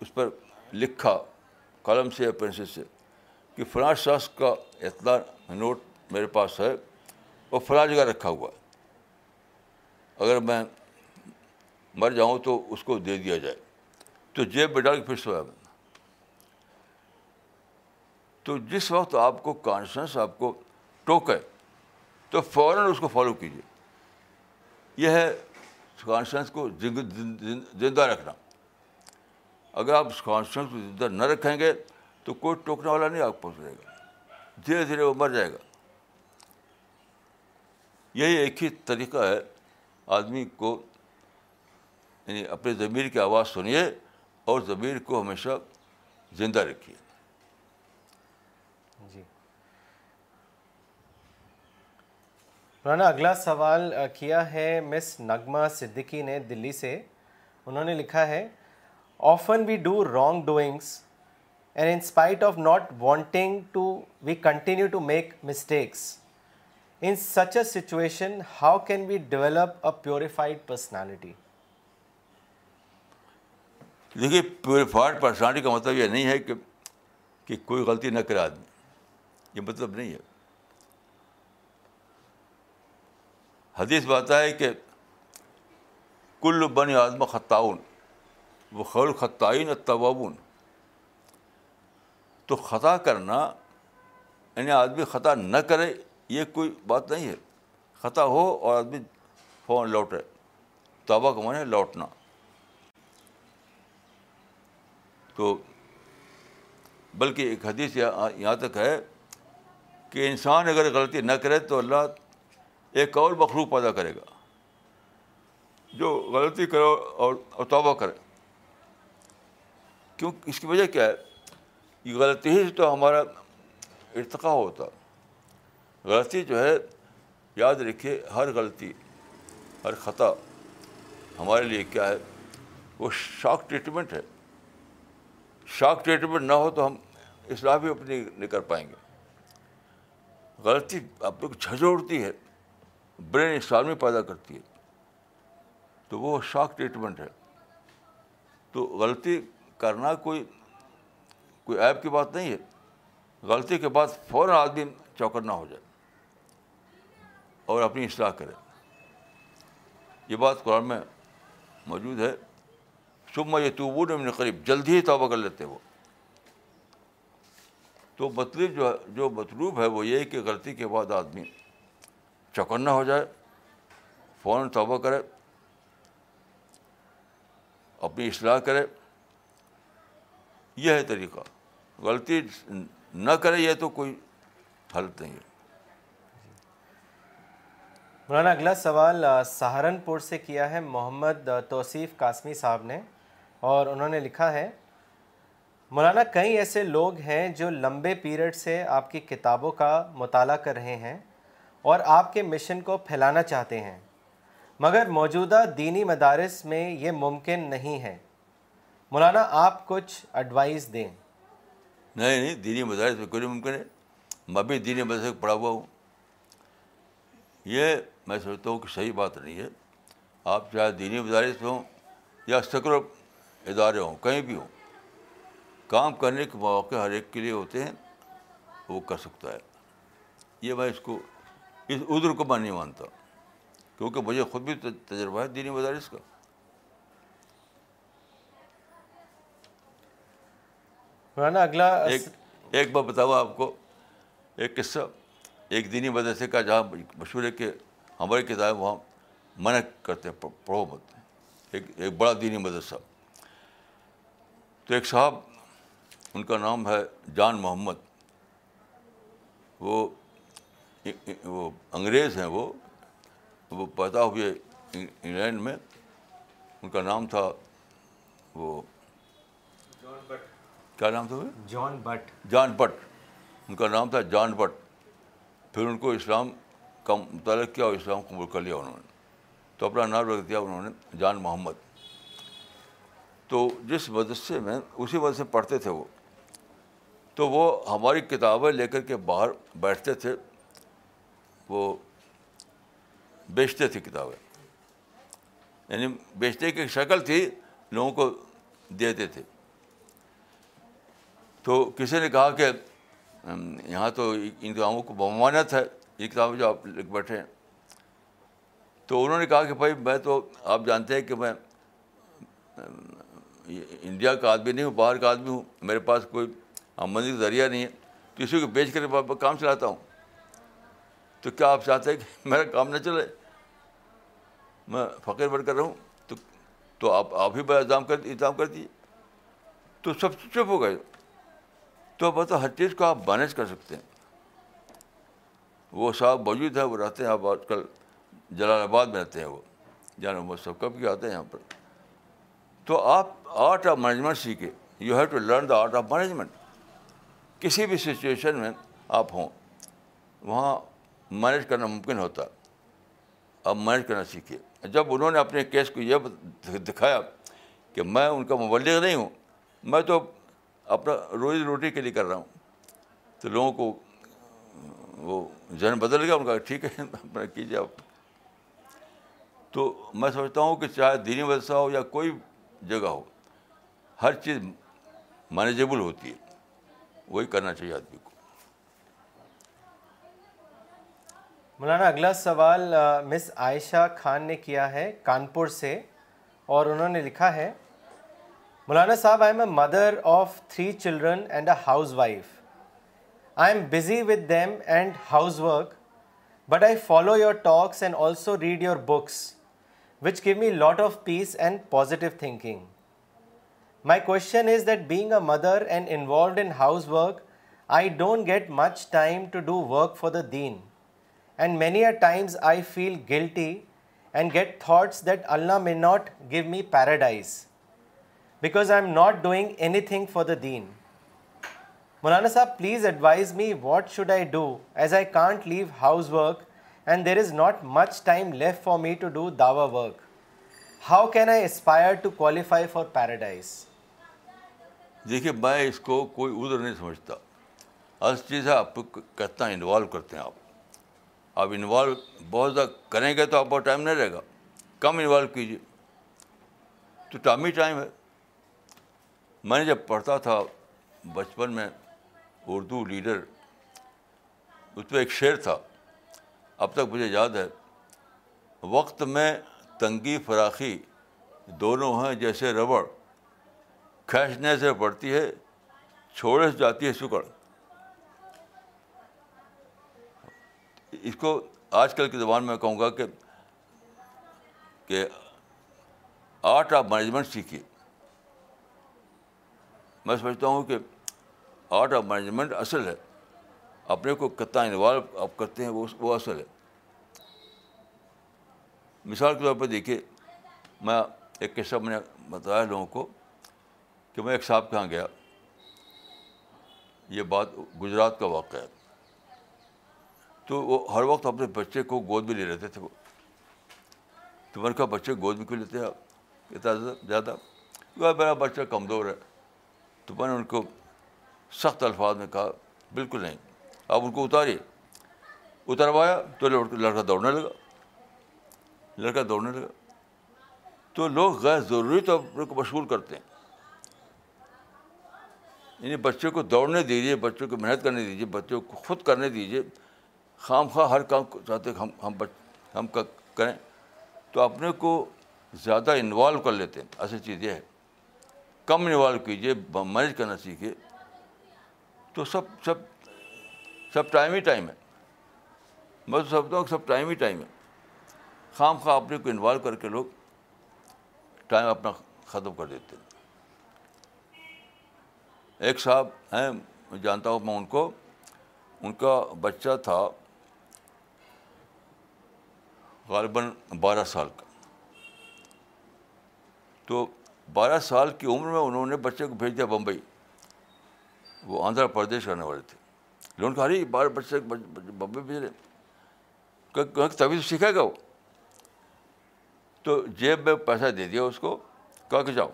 اس پر لکھا قلم سے یا پینسل سے کہ فلاں شخص کا اطلاع نوٹ میرے پاس ہے اور فلاں جگہ رکھا ہوا ہے اگر میں مر جاؤں تو اس کو دے دیا جائے تو جیب ڈال کے پھر سویا میں تو جس وقت آپ کو کانشنس آپ کو ٹوکے تو فوراً اس کو فالو کیجیے یہ ہے کانشنس کو زندہ رکھنا اگر آپ کانشنس کو زندہ نہ رکھیں گے تو کوئی ٹوکنے والا نہیں آپ پہنچ جائے گا دھیرے دھیرے وہ مر جائے گا یہی ایک ہی طریقہ ہے آدمی کو یعنی اپنے ضمیر کی آواز سنیے اور ضمیر کو ہمیشہ زندہ رکھیے مولانا اگلا سوال کیا ہے مس نغمہ صدیقی نے دلی سے انہوں نے لکھا ہے often we do wrong doings and in spite of not wanting to we continue to make mistakes in such a situation how can we develop a purified personality دیکھیے پیوریفائڈ پرسنالٹی کا مطلب یہ نہیں ہے کہ کہ کوئی غلطی نہ کرے آدمی یہ مطلب نہیں ہے حدیث بات ہے کہ کل بن آدم خطاون وہ خل خطائین تواون تو خطا کرنا یعنی آدمی خطا نہ کرے یہ کوئی بات نہیں ہے خطا ہو اور آدمی فون لوٹے توبہ توقع مانے لوٹنا تو بلکہ ایک حدیث یہاں تک ہے کہ انسان اگر غلطی نہ کرے تو اللہ ایک اور مخلوق پیدا کرے گا جو غلطی کرو اور توبہ کرے کیوں اس کی وجہ کیا ہے یہ غلطی ہی تو ہمارا ارتقا ہوتا غلطی جو ہے یاد رکھیے ہر غلطی ہر خطا ہمارے لیے کیا ہے وہ شاک ٹریٹمنٹ ہے شاک ٹریٹمنٹ نہ ہو تو ہم اصلاح بھی اپنی نہیں کر پائیں گے غلطی آپ لوگ جھجھوڑتی ہے برین میں پیدا کرتی ہے تو وہ شاک ٹریٹمنٹ ہے تو غلطی کرنا کوئی کوئی ایپ کی بات نہیں ہے غلطی کے بعد فوراً آدمی چوکنا ہو جائے اور اپنی اصلاح کرے یہ بات قرآن میں موجود ہے صبح میں یہ تو وہ قریب جلدی ہی توبہ کر لیتے وہ تو مطلب جو جو مطلوب ہے وہ یہ کہ غلطی کے بعد آدمی چوکنا ہو جائے فوراً توبہ کرے اپنی اصلاح کرے یہ ہے طریقہ غلطی نہ کرے یہ تو کوئی حل نہیں ہے مولانا اگلا سوال سہارنپور سے کیا ہے محمد توصیف قاسمی صاحب نے اور انہوں نے لکھا ہے مولانا کئی ایسے لوگ ہیں جو لمبے پیریڈ سے آپ کی کتابوں کا مطالعہ کر رہے ہیں اور آپ کے مشن کو پھیلانا چاہتے ہیں مگر موجودہ دینی مدارس میں یہ ممکن نہیں ہے مولانا آپ کچھ ایڈوائس دیں نہیں نہیں دینی مدارس میں کوئی نہیں ممکن ہے میں بھی دینی مدارس میں پڑھا ہوا ہوں یہ میں سمجھتا ہوں کہ صحیح بات نہیں ہے آپ چاہے دینی مدارس میں ہوں یا سکر ادارے ہوں کہیں بھی ہوں کام کرنے کے مواقع ہر ایک کے لیے ہوتے ہیں وہ کر سکتا ہے یہ میں اس کو اس عذر کو میں نہیں مانتا کیونکہ مجھے خود بھی تجربہ ہے دینی مدارس کا مولانا اگلا ایک ایک بار بتاؤ آپ کو ایک قصہ ایک دینی مدرسے کا جہاں مشہور ہے کہ ہماری کتاب وہاں منع کرتے ہیں پڑھو ایک ایک بڑا دینی مدرسہ تو ایک صاحب ان کا نام ہے جان محمد وہ وہ انگریز ہیں وہ وہ پیدا ہوئے انگلینڈ میں ان کا نام تھا وہ کیا نام تھا جان بٹ جان بٹ ان کا نام تھا جان بٹ پھر ان کو اسلام کا متعلق کیا اور اسلام قبول کر لیا انہوں نے تو اپنا نام رکھ دیا انہوں نے جان محمد تو جس مدرسے میں اسی وجہ پڑھتے تھے وہ تو وہ ہماری کتابیں لے کر کے باہر بیٹھتے تھے وہ بیچتے تھے کتابیں یعنی بیچتے کی شکل تھی لوگوں کو دیتے تھے تو کسی نے کہا کہ یہاں تو ان کتابوں کو بمانت ہے یہ کتابیں جو آپ لکھ بیٹھے ہیں تو انہوں نے کہا کہ بھائی میں تو آپ جانتے ہیں کہ میں انڈیا کا آدمی نہیں ہوں باہر کا آدمی ہوں میرے پاس کوئی آمدنی کا ذریعہ نہیں ہے کسی کو بیچ کر کام چلاتا ہوں تو کیا آپ چاہتے ہیں کہ میرا کام نہ چلے میں فقیر کر رہا ہوں تو تو آپ آپ ہی بڑا انتظام کر دیجیے تو سب چپ ہو گئے تو بتاؤ ہر چیز کو آپ مینیج کر سکتے ہیں وہ صاحب موجود ہے وہ رہتے ہیں آپ آج کل جلال آباد میں رہتے ہیں وہ سب کب کے آتے ہیں یہاں پر تو آپ آرٹ آف مینجمنٹ سیکھے you have to learn the art of management کسی بھی سچویشن میں آپ ہوں وہاں مینیج کرنا ممکن ہوتا اب مینیج کرنا سیکھیے جب انہوں نے اپنے کیس کو یہ دکھایا کہ میں ان کا مبلغ نہیں ہوں میں تو اپنا روزی روٹی کے لیے کر رہا ہوں تو لوگوں کو وہ ذہن بدل گیا ان کا ٹھیک ہے اپنا کیجیے آپ تو میں سمجھتا ہوں کہ چاہے دینی مدرسہ ہو یا کوئی جگہ ہو ہر چیز مینیجیبل ہوتی ہے وہی کرنا چاہیے آدمی کو مولانا اگلا سوال مس عائشہ خان نے کیا ہے کانپور سے اور انہوں نے لکھا ہے Maulana Sahab I am a mother of three children and a housewife I am busy with them and housework but I follow your talks and also read your books which give me lot of peace and positive thinking my question is that being a mother and involved in housework I don't get much time to do work for the deen and many a times I feel guilty and get thoughts that Allah may not give me paradise because I am not doing anything for the deen Maulana Sahab please advise me what should I do as I can't leave housework and there is not much time left for me to do dawah work how can I aspire to qualify for paradise دیکھیے میں اس کو کوئی ادھر نہیں سمجھتا ہر چیز آپ کتنا انوالو کرتے ہیں آپ آپ انوالو بہت زیادہ کریں گے تو آپ کو ٹائم نہیں رہے گا کم انوالو کیجیے تو ٹائم ہی ٹائم ہے میں نے جب پڑھتا تھا بچپن میں اردو لیڈر اس پہ ایک شعر تھا اب تک مجھے یاد ہے وقت میں تنگی فراخی دونوں ہیں جیسے ربڑ کھینچنے سے پڑتی ہے چھوڑے سے جاتی ہے سکڑ اس کو آج کل کی زبان میں کہوں گا کہ کہ آرٹ آف مینجمنٹ سیکھی میں سمجھتا ہوں کہ آرٹ آف مینجمنٹ اصل ہے اپنے کو کتنا انوالو آپ کرتے ہیں وہ وہ اصل ہے مثال کے طور پہ دیکھیے میں ایک قصہ میں نے بتایا لوگوں کو کہ میں ایک صاحب کہاں گیا یہ بات گجرات کا واقعہ ہے تو وہ ہر وقت اپنے بچے کو گود میں لے لیتے تھے وہ تو میں نے کہا بچے گود میں کیوں لیتے ہیں آپ اتنا زیادہ وہ میرا بچہ کمزور ہے تو میں نے ان کو سخت الفاظ میں کہا بالکل نہیں آپ ان کو اتاریے اتروایا تو لڑکا دوڑنے لگا لڑکا دوڑنے لگا تو لوگ غیر ضروری طور کو مشغول کرتے ہیں یعنی بچوں کو دوڑنے دیجیے بچوں کو محنت کرنے دیجیے بچوں کو خود کرنے دیجیے خام خواہ ہر کام چاہتے ہیں ہم ہم کریں تو اپنے کو زیادہ انوالو کر لیتے ہیں اصل چیز یہ ہے کم انوالو کیجیے مینج کرنا سیکھیے تو سب سب سب ٹائم ہی ٹائم ہے میں تو سمجھتا ہوں سب ٹائم ہی ٹائم ہے خام خواہ اپنے کو انوالو کر کے لوگ ٹائم اپنا ختم کر دیتے ہیں ایک صاحب ہیں جانتا ہوں میں ان کو ان کا بچہ تھا غالباً بارہ سال کا تو بارہ سال کی عمر میں انہوں نے بچے کو بھیج دیا بمبئی وہ آندھرا پردیش رہنے والے تھے لون کہا رہی بارہ بچے بمبئی بھیج رہے تبھی تو سیکھے گا وہ تو جیب میں پیسہ دے دیا اس کو کہا کہ جاؤ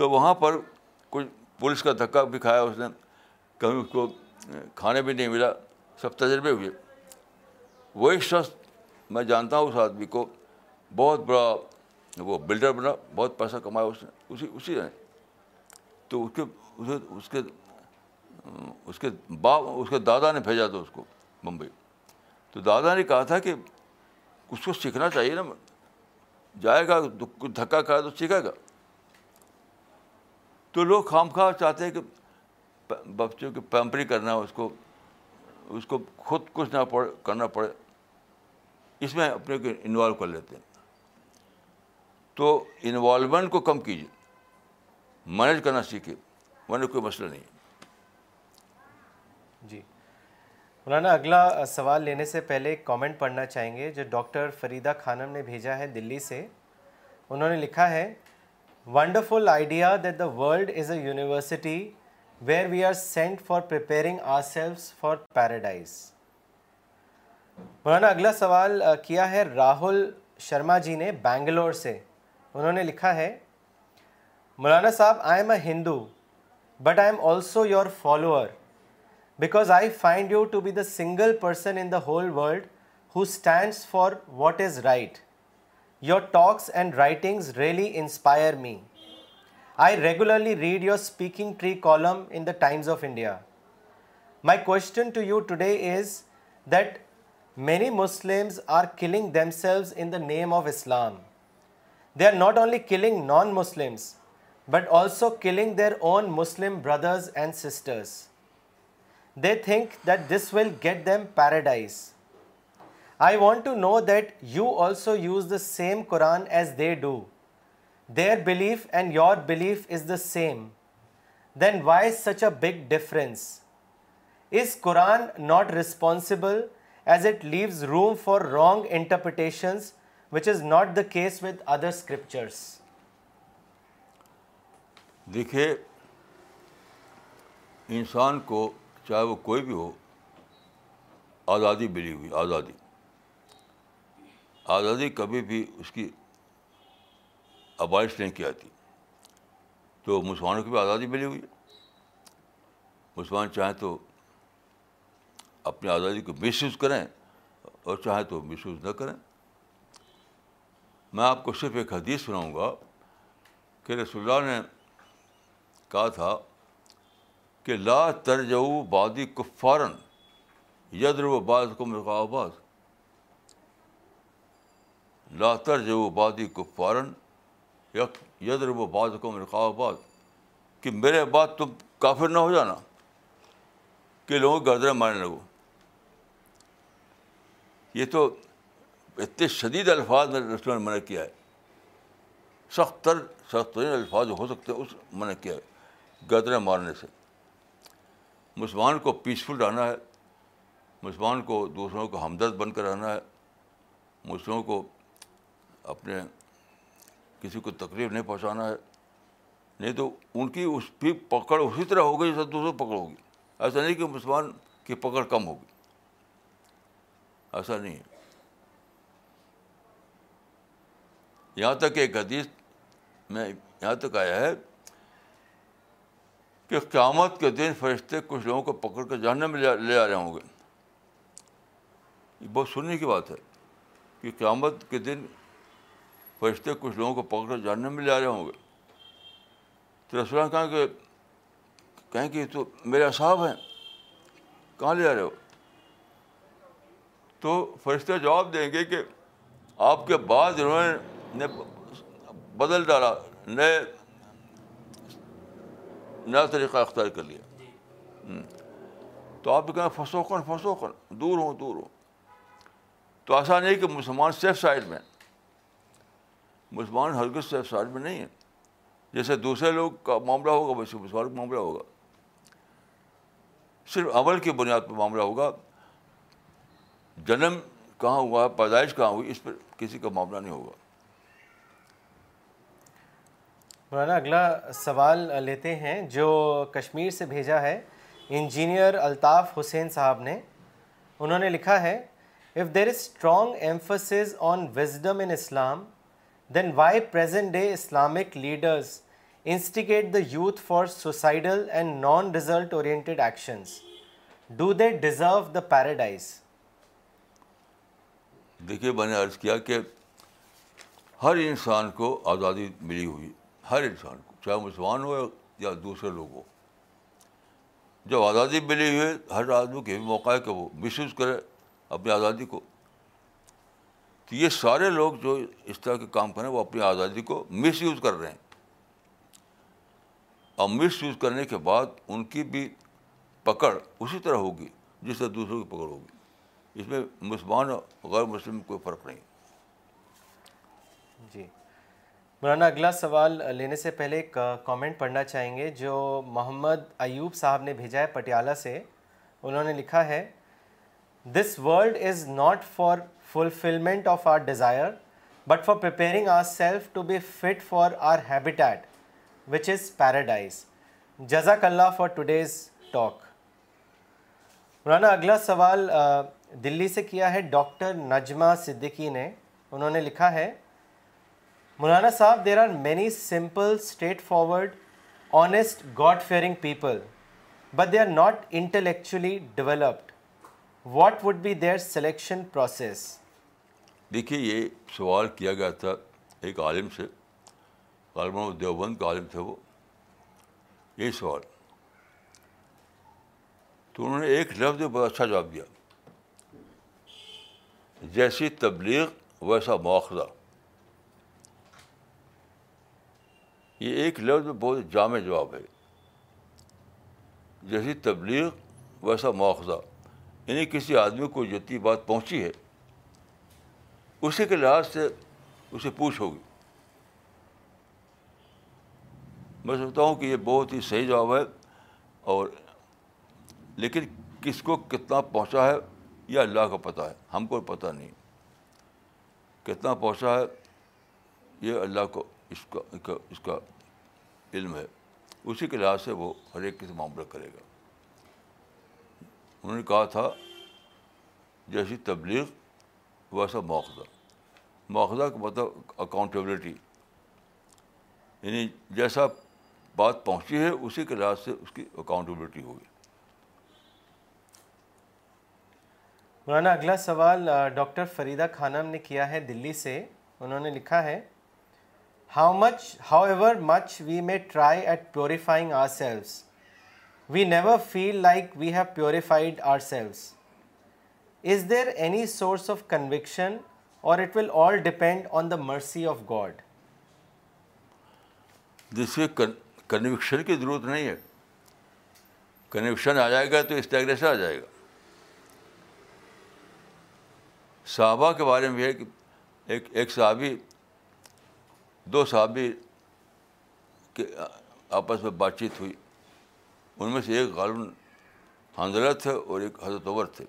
تو وہاں پر کچھ پولیس کا دھکا بھی کھایا اس نے کہیں اس کو کھانے بھی نہیں ملا سب تجربے ہوئے وہی شخص میں جانتا ہوں اس آدمی کو بہت بڑا وہ بلڈر بنا بہت پیسہ کمایا اس نے اسی اسی نے تو اس کے اس کے اس کے باپ اس کے دادا نے بھیجا تھا اس کو ممبئی تو دادا نے کہا تھا کہ اس کو سیکھنا چاہیے نا جائے گا کچھ دھکا کھائے تو سیکھے گا تو لوگ خام خواہ چاہتے ہیں کہ بچوں کی پیمپری کرنا اس کو اس کو خود کچھ نہ پڑے کرنا پڑے اس میں اپنے کو انوالو کر لیتے ہیں تو انوالومنٹ کو کم کیجیے مینج کرنا سیکھیے کوئی مسئلہ نہیں ہے جی مولانا اگلا سوال لینے سے پہلے ایک کامنٹ پڑھنا چاہیں گے جو ڈاکٹر فریدہ خانم نے بھیجا ہے دلی سے انہوں نے لکھا ہے wonderful idea that the world is a university where we are sent for preparing ourselves for paradise Maulana اگلا سوال کیا ہے راہل شرما جی نے بینگلور سے انہوں نے لکھا ہے Maulana Sahab I am a Hindu but I am also your follower because I find you to be the single person in the whole world who stands for what is right your talks and writings really inspire me I regularly read your speaking tree column in the Times of India my question to you today is that Many Muslims are killing themselves in the name of Islam. They are not only killing non-Muslims, but also killing their own Muslim brothers and sisters. They think that this will get them paradise. I want to know that you also use the same Quran as they do. Their belief and your belief is the same. Then why such a big difference? Is Quran not responsible as it leaves room for wrong interpretations which is not the case with other scriptures دیکھیے انسان کو چاہے وہ کوئی بھی ہو آزادی ملی ہوئی آزادی آزادی کبھی بھی اس کی آبائش نہیں کی آتی تو مسلمانوں کی بھی آزادی ملی ہوئی ہے مسلمان چاہیں تو اپنی آزادی کو مس یوز کریں اور چاہیں تو مس یوز نہ کریں میں آپ کو صرف ایک حدیث سناؤں گا کہ رسول اللہ نے کہا تھا کہ لا ترجو بادی کفارن یدر و مرغا آباد لا ترجو بادی کفارن یدر و باز کو مرغا آباد کہ میرے بعد تم کافر نہ ہو جانا کہ لوگوں کی مارنے لگو یہ تو اتنے شدید الفاظ میں رسول نے منع کیا ہے سخت تر سخت ترین الفاظ ہو سکتے ہیں اس منع کیا ہے گدرے مارنے سے مسلمان کو پیسفل رہنا ہے مسلمان کو دوسروں کو ہمدرد بن کر رہنا ہے مسلموں کو اپنے کسی کو تکلیف نہیں پہنچانا ہے نہیں تو ان کی اس پھر پکڑ اسی طرح ہوگی جیسے دوسروں پکڑ ہوگی ایسا نہیں کہ مسلمان کی پکڑ کم ہوگی ایسا نہیں ہے یہاں تک ایک حدیث میں یہاں تک آیا ہے کہ قیامت کے دن فرشتے کچھ لوگوں کو پکڑ کے جاننے میں لے آ رہے ہوں گے یہ بہت سننے کی بات ہے کہ قیامت کے دن فرشتے کچھ لوگوں کو پکڑ کے جاننے میں لے آ رہے ہوں گے تو رسول کہاں کہیں کہ تو میرے اصحاب ہیں کہاں لے آ رہے ہو تو فرشتہ جواب دیں گے کہ آپ کے بعد انہوں نے بدل ڈالا نئے نیا طریقہ اختیار کر لیا جی۔ تو آپ بھی کہنا پھنسو کر پھنسو کر دور ہوں دور ہوں تو ایسا نہیں کہ مسلمان سیف سائڈ میں مسلمان ہرگز سیف سائڈ میں نہیں ہے جیسے دوسرے لوگ کا معاملہ ہوگا ویسے مسلمان کا معاملہ ہوگا صرف عمل کی بنیاد پر معاملہ ہوگا جنم کہاں ہوا ہے پیدائش کہاں ہوئی اس پر کسی کا معاملہ نہیں ہوگا مولانا اگلا سوال لیتے ہیں جو کشمیر سے بھیجا ہے انجینئر الطاف حسین صاحب نے انہوں نے لکھا ہے if there is strong emphasis on wisdom in Islam then why present day Islamic leaders instigate the youth for suicidal and non result oriented actions do they deserve the paradise دیکھیے میں نے عرض کیا کہ ہر انسان کو آزادی ملی ہوئی ہر انسان کو چاہے مسلمان ہو یا دوسرے لوگ ہو جب آزادی ملی ہوئی ہر آدمی کو یہ بھی موقع ہے کہ وہ مس یوز کرے اپنی آزادی کو تو یہ سارے لوگ جو اس طرح کے کام کریں وہ اپنی آزادی کو مس یوز کر رہے ہیں اور مس یوز کرنے کے بعد ان کی بھی پکڑ اسی طرح ہوگی جس طرح دوسروں کی پکڑ ہوگی اس میں اور غیر مسلم کوئی فرق نہیں جی مولانا اگلا سوال لینے سے پہلے ایک کامنٹ پڑھنا چاہیں گے جو محمد ایوب صاحب نے بھیجا ہے پٹیالہ سے انہوں نے لکھا ہے this world is not for fulfilment of our desire but for preparing our self to be fit for our habitat which is paradise جزاک اللہ فار ٹوڈیز ٹاک مولانا اگلا سوال دلی سے کیا ہے ڈاکٹر نجمہ صدیقی نے انہوں نے لکھا ہے Maulana Sahab there are many simple straightforward honest God fearing people but they are not intellectually developed what would be their selection process دیکھیے یہ سوال کیا گیا تھا ایک عالم سے عالم کا عالم تھے وہ یہ سوال تو انہوں نے ایک لفظ بہت اچھا جواب دیا جیسی تبلیغ ویسا مواخذہ یہ ایک لفظ میں بہت جامع جواب ہے جیسی تبلیغ ویسا مواخذہ یعنی کسی آدمی کو جتنی بات پہنچی ہے اسی کے لحاظ سے اسے پوچھو گی میں سمجھتا ہوں کہ یہ بہت ہی صحیح جواب ہے اور لیکن کس کو کتنا پہنچا ہے یہ اللہ کا پتہ ہے ہم کو پتہ نہیں کتنا پہنچا ہے یہ اللہ کو اس کا اس کا علم ہے اسی کے لحاظ سے وہ ہر ایک سے معاملہ کرے گا انہوں نے کہا تھا جیسی تبلیغ ویسا مواخذہ مواخذہ کا مطلب اکاؤنٹیبلٹی یعنی جیسا بات پہنچی ہے اسی کے لحاظ سے اس کی اکاؤنٹیبلٹی ہوگی مولانا اگلا سوال ڈاکٹر فریدہ خانم نے کیا ہے دلی سے انہوں نے لکھا ہے how much however much we may try at purifying ourselves we never feel like we have purified ourselves is there any source of conviction or it will all depend on the mercy of God جس conviction کی ضرورت نہیں ہے conviction آ جائے گا تو اس ڈائگری سے آ جائے گا صحابہ کے بارے میں ہے کہ ایک ایک صحابی دو صحابی کے آپس میں بات چیت ہوئی ان میں سے ایک غالب حضرت تھے اور ایک حضرت عمر تھے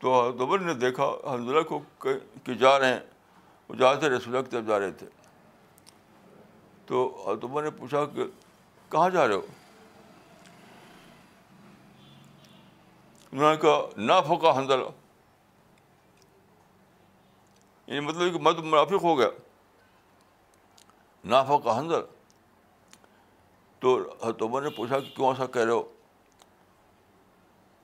تو حضرت عمر نے دیکھا حضرت کہ جا رہے ہیں وہ جا رہے تھے رسول کی طرف جا رہے تھے تو حضرت عمر نے پوچھا کہ کہاں جا رہے ہو انہوں نے کہا نا پھوکا یعنی مطلب کہ مد منافق ہو گیا نا پھوکا حنزل تو حتما نے پوچھا کہ کیوں ایسا کہہ رہے ہو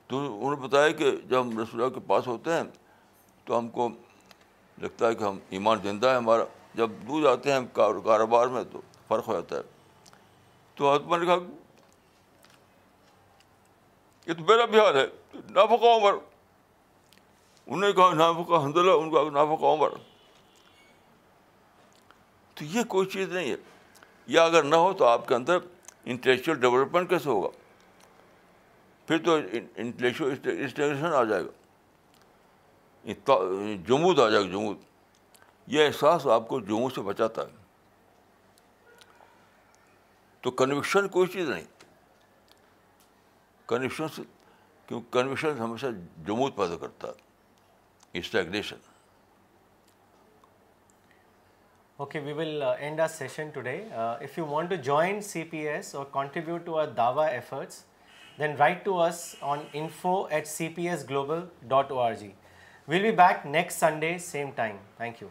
تو انہوں نے بتایا کہ جب ہم رسول کے پاس ہوتے ہیں تو ہم کو لگتا ہے کہ ہم ایمان زندہ ہیں ہمارا جب دور آتے ہیں کاروبار میں تو فرق ہو جاتا ہے تو حتمہ نے کہا یہ تو میرا بہار ہے نافقہ نافقہ نافقہ عمر انہوں نے کہا حمد اللہ ان عمر تو یہ کوئی چیز نہیں ہے یا اگر نہ ہو تو آپ کے اندر انٹلیکچوئل ڈیولپمنٹ کیسے ہوگا پھر تو انٹلیکچوٹیشن آ جائے گا جمود آ جائے گا جمود یہ احساس آپ کو جمود سے بچاتا ہے تو کنوکشن کوئی چیز نہیں ہمیشہ جمود پیدا کرتا stagnation okay we will end our session today if you want to join C P S or contribute to our dawah efforts then write to us on info at C P S global dot O R G we'll be back next Sunday same time thank you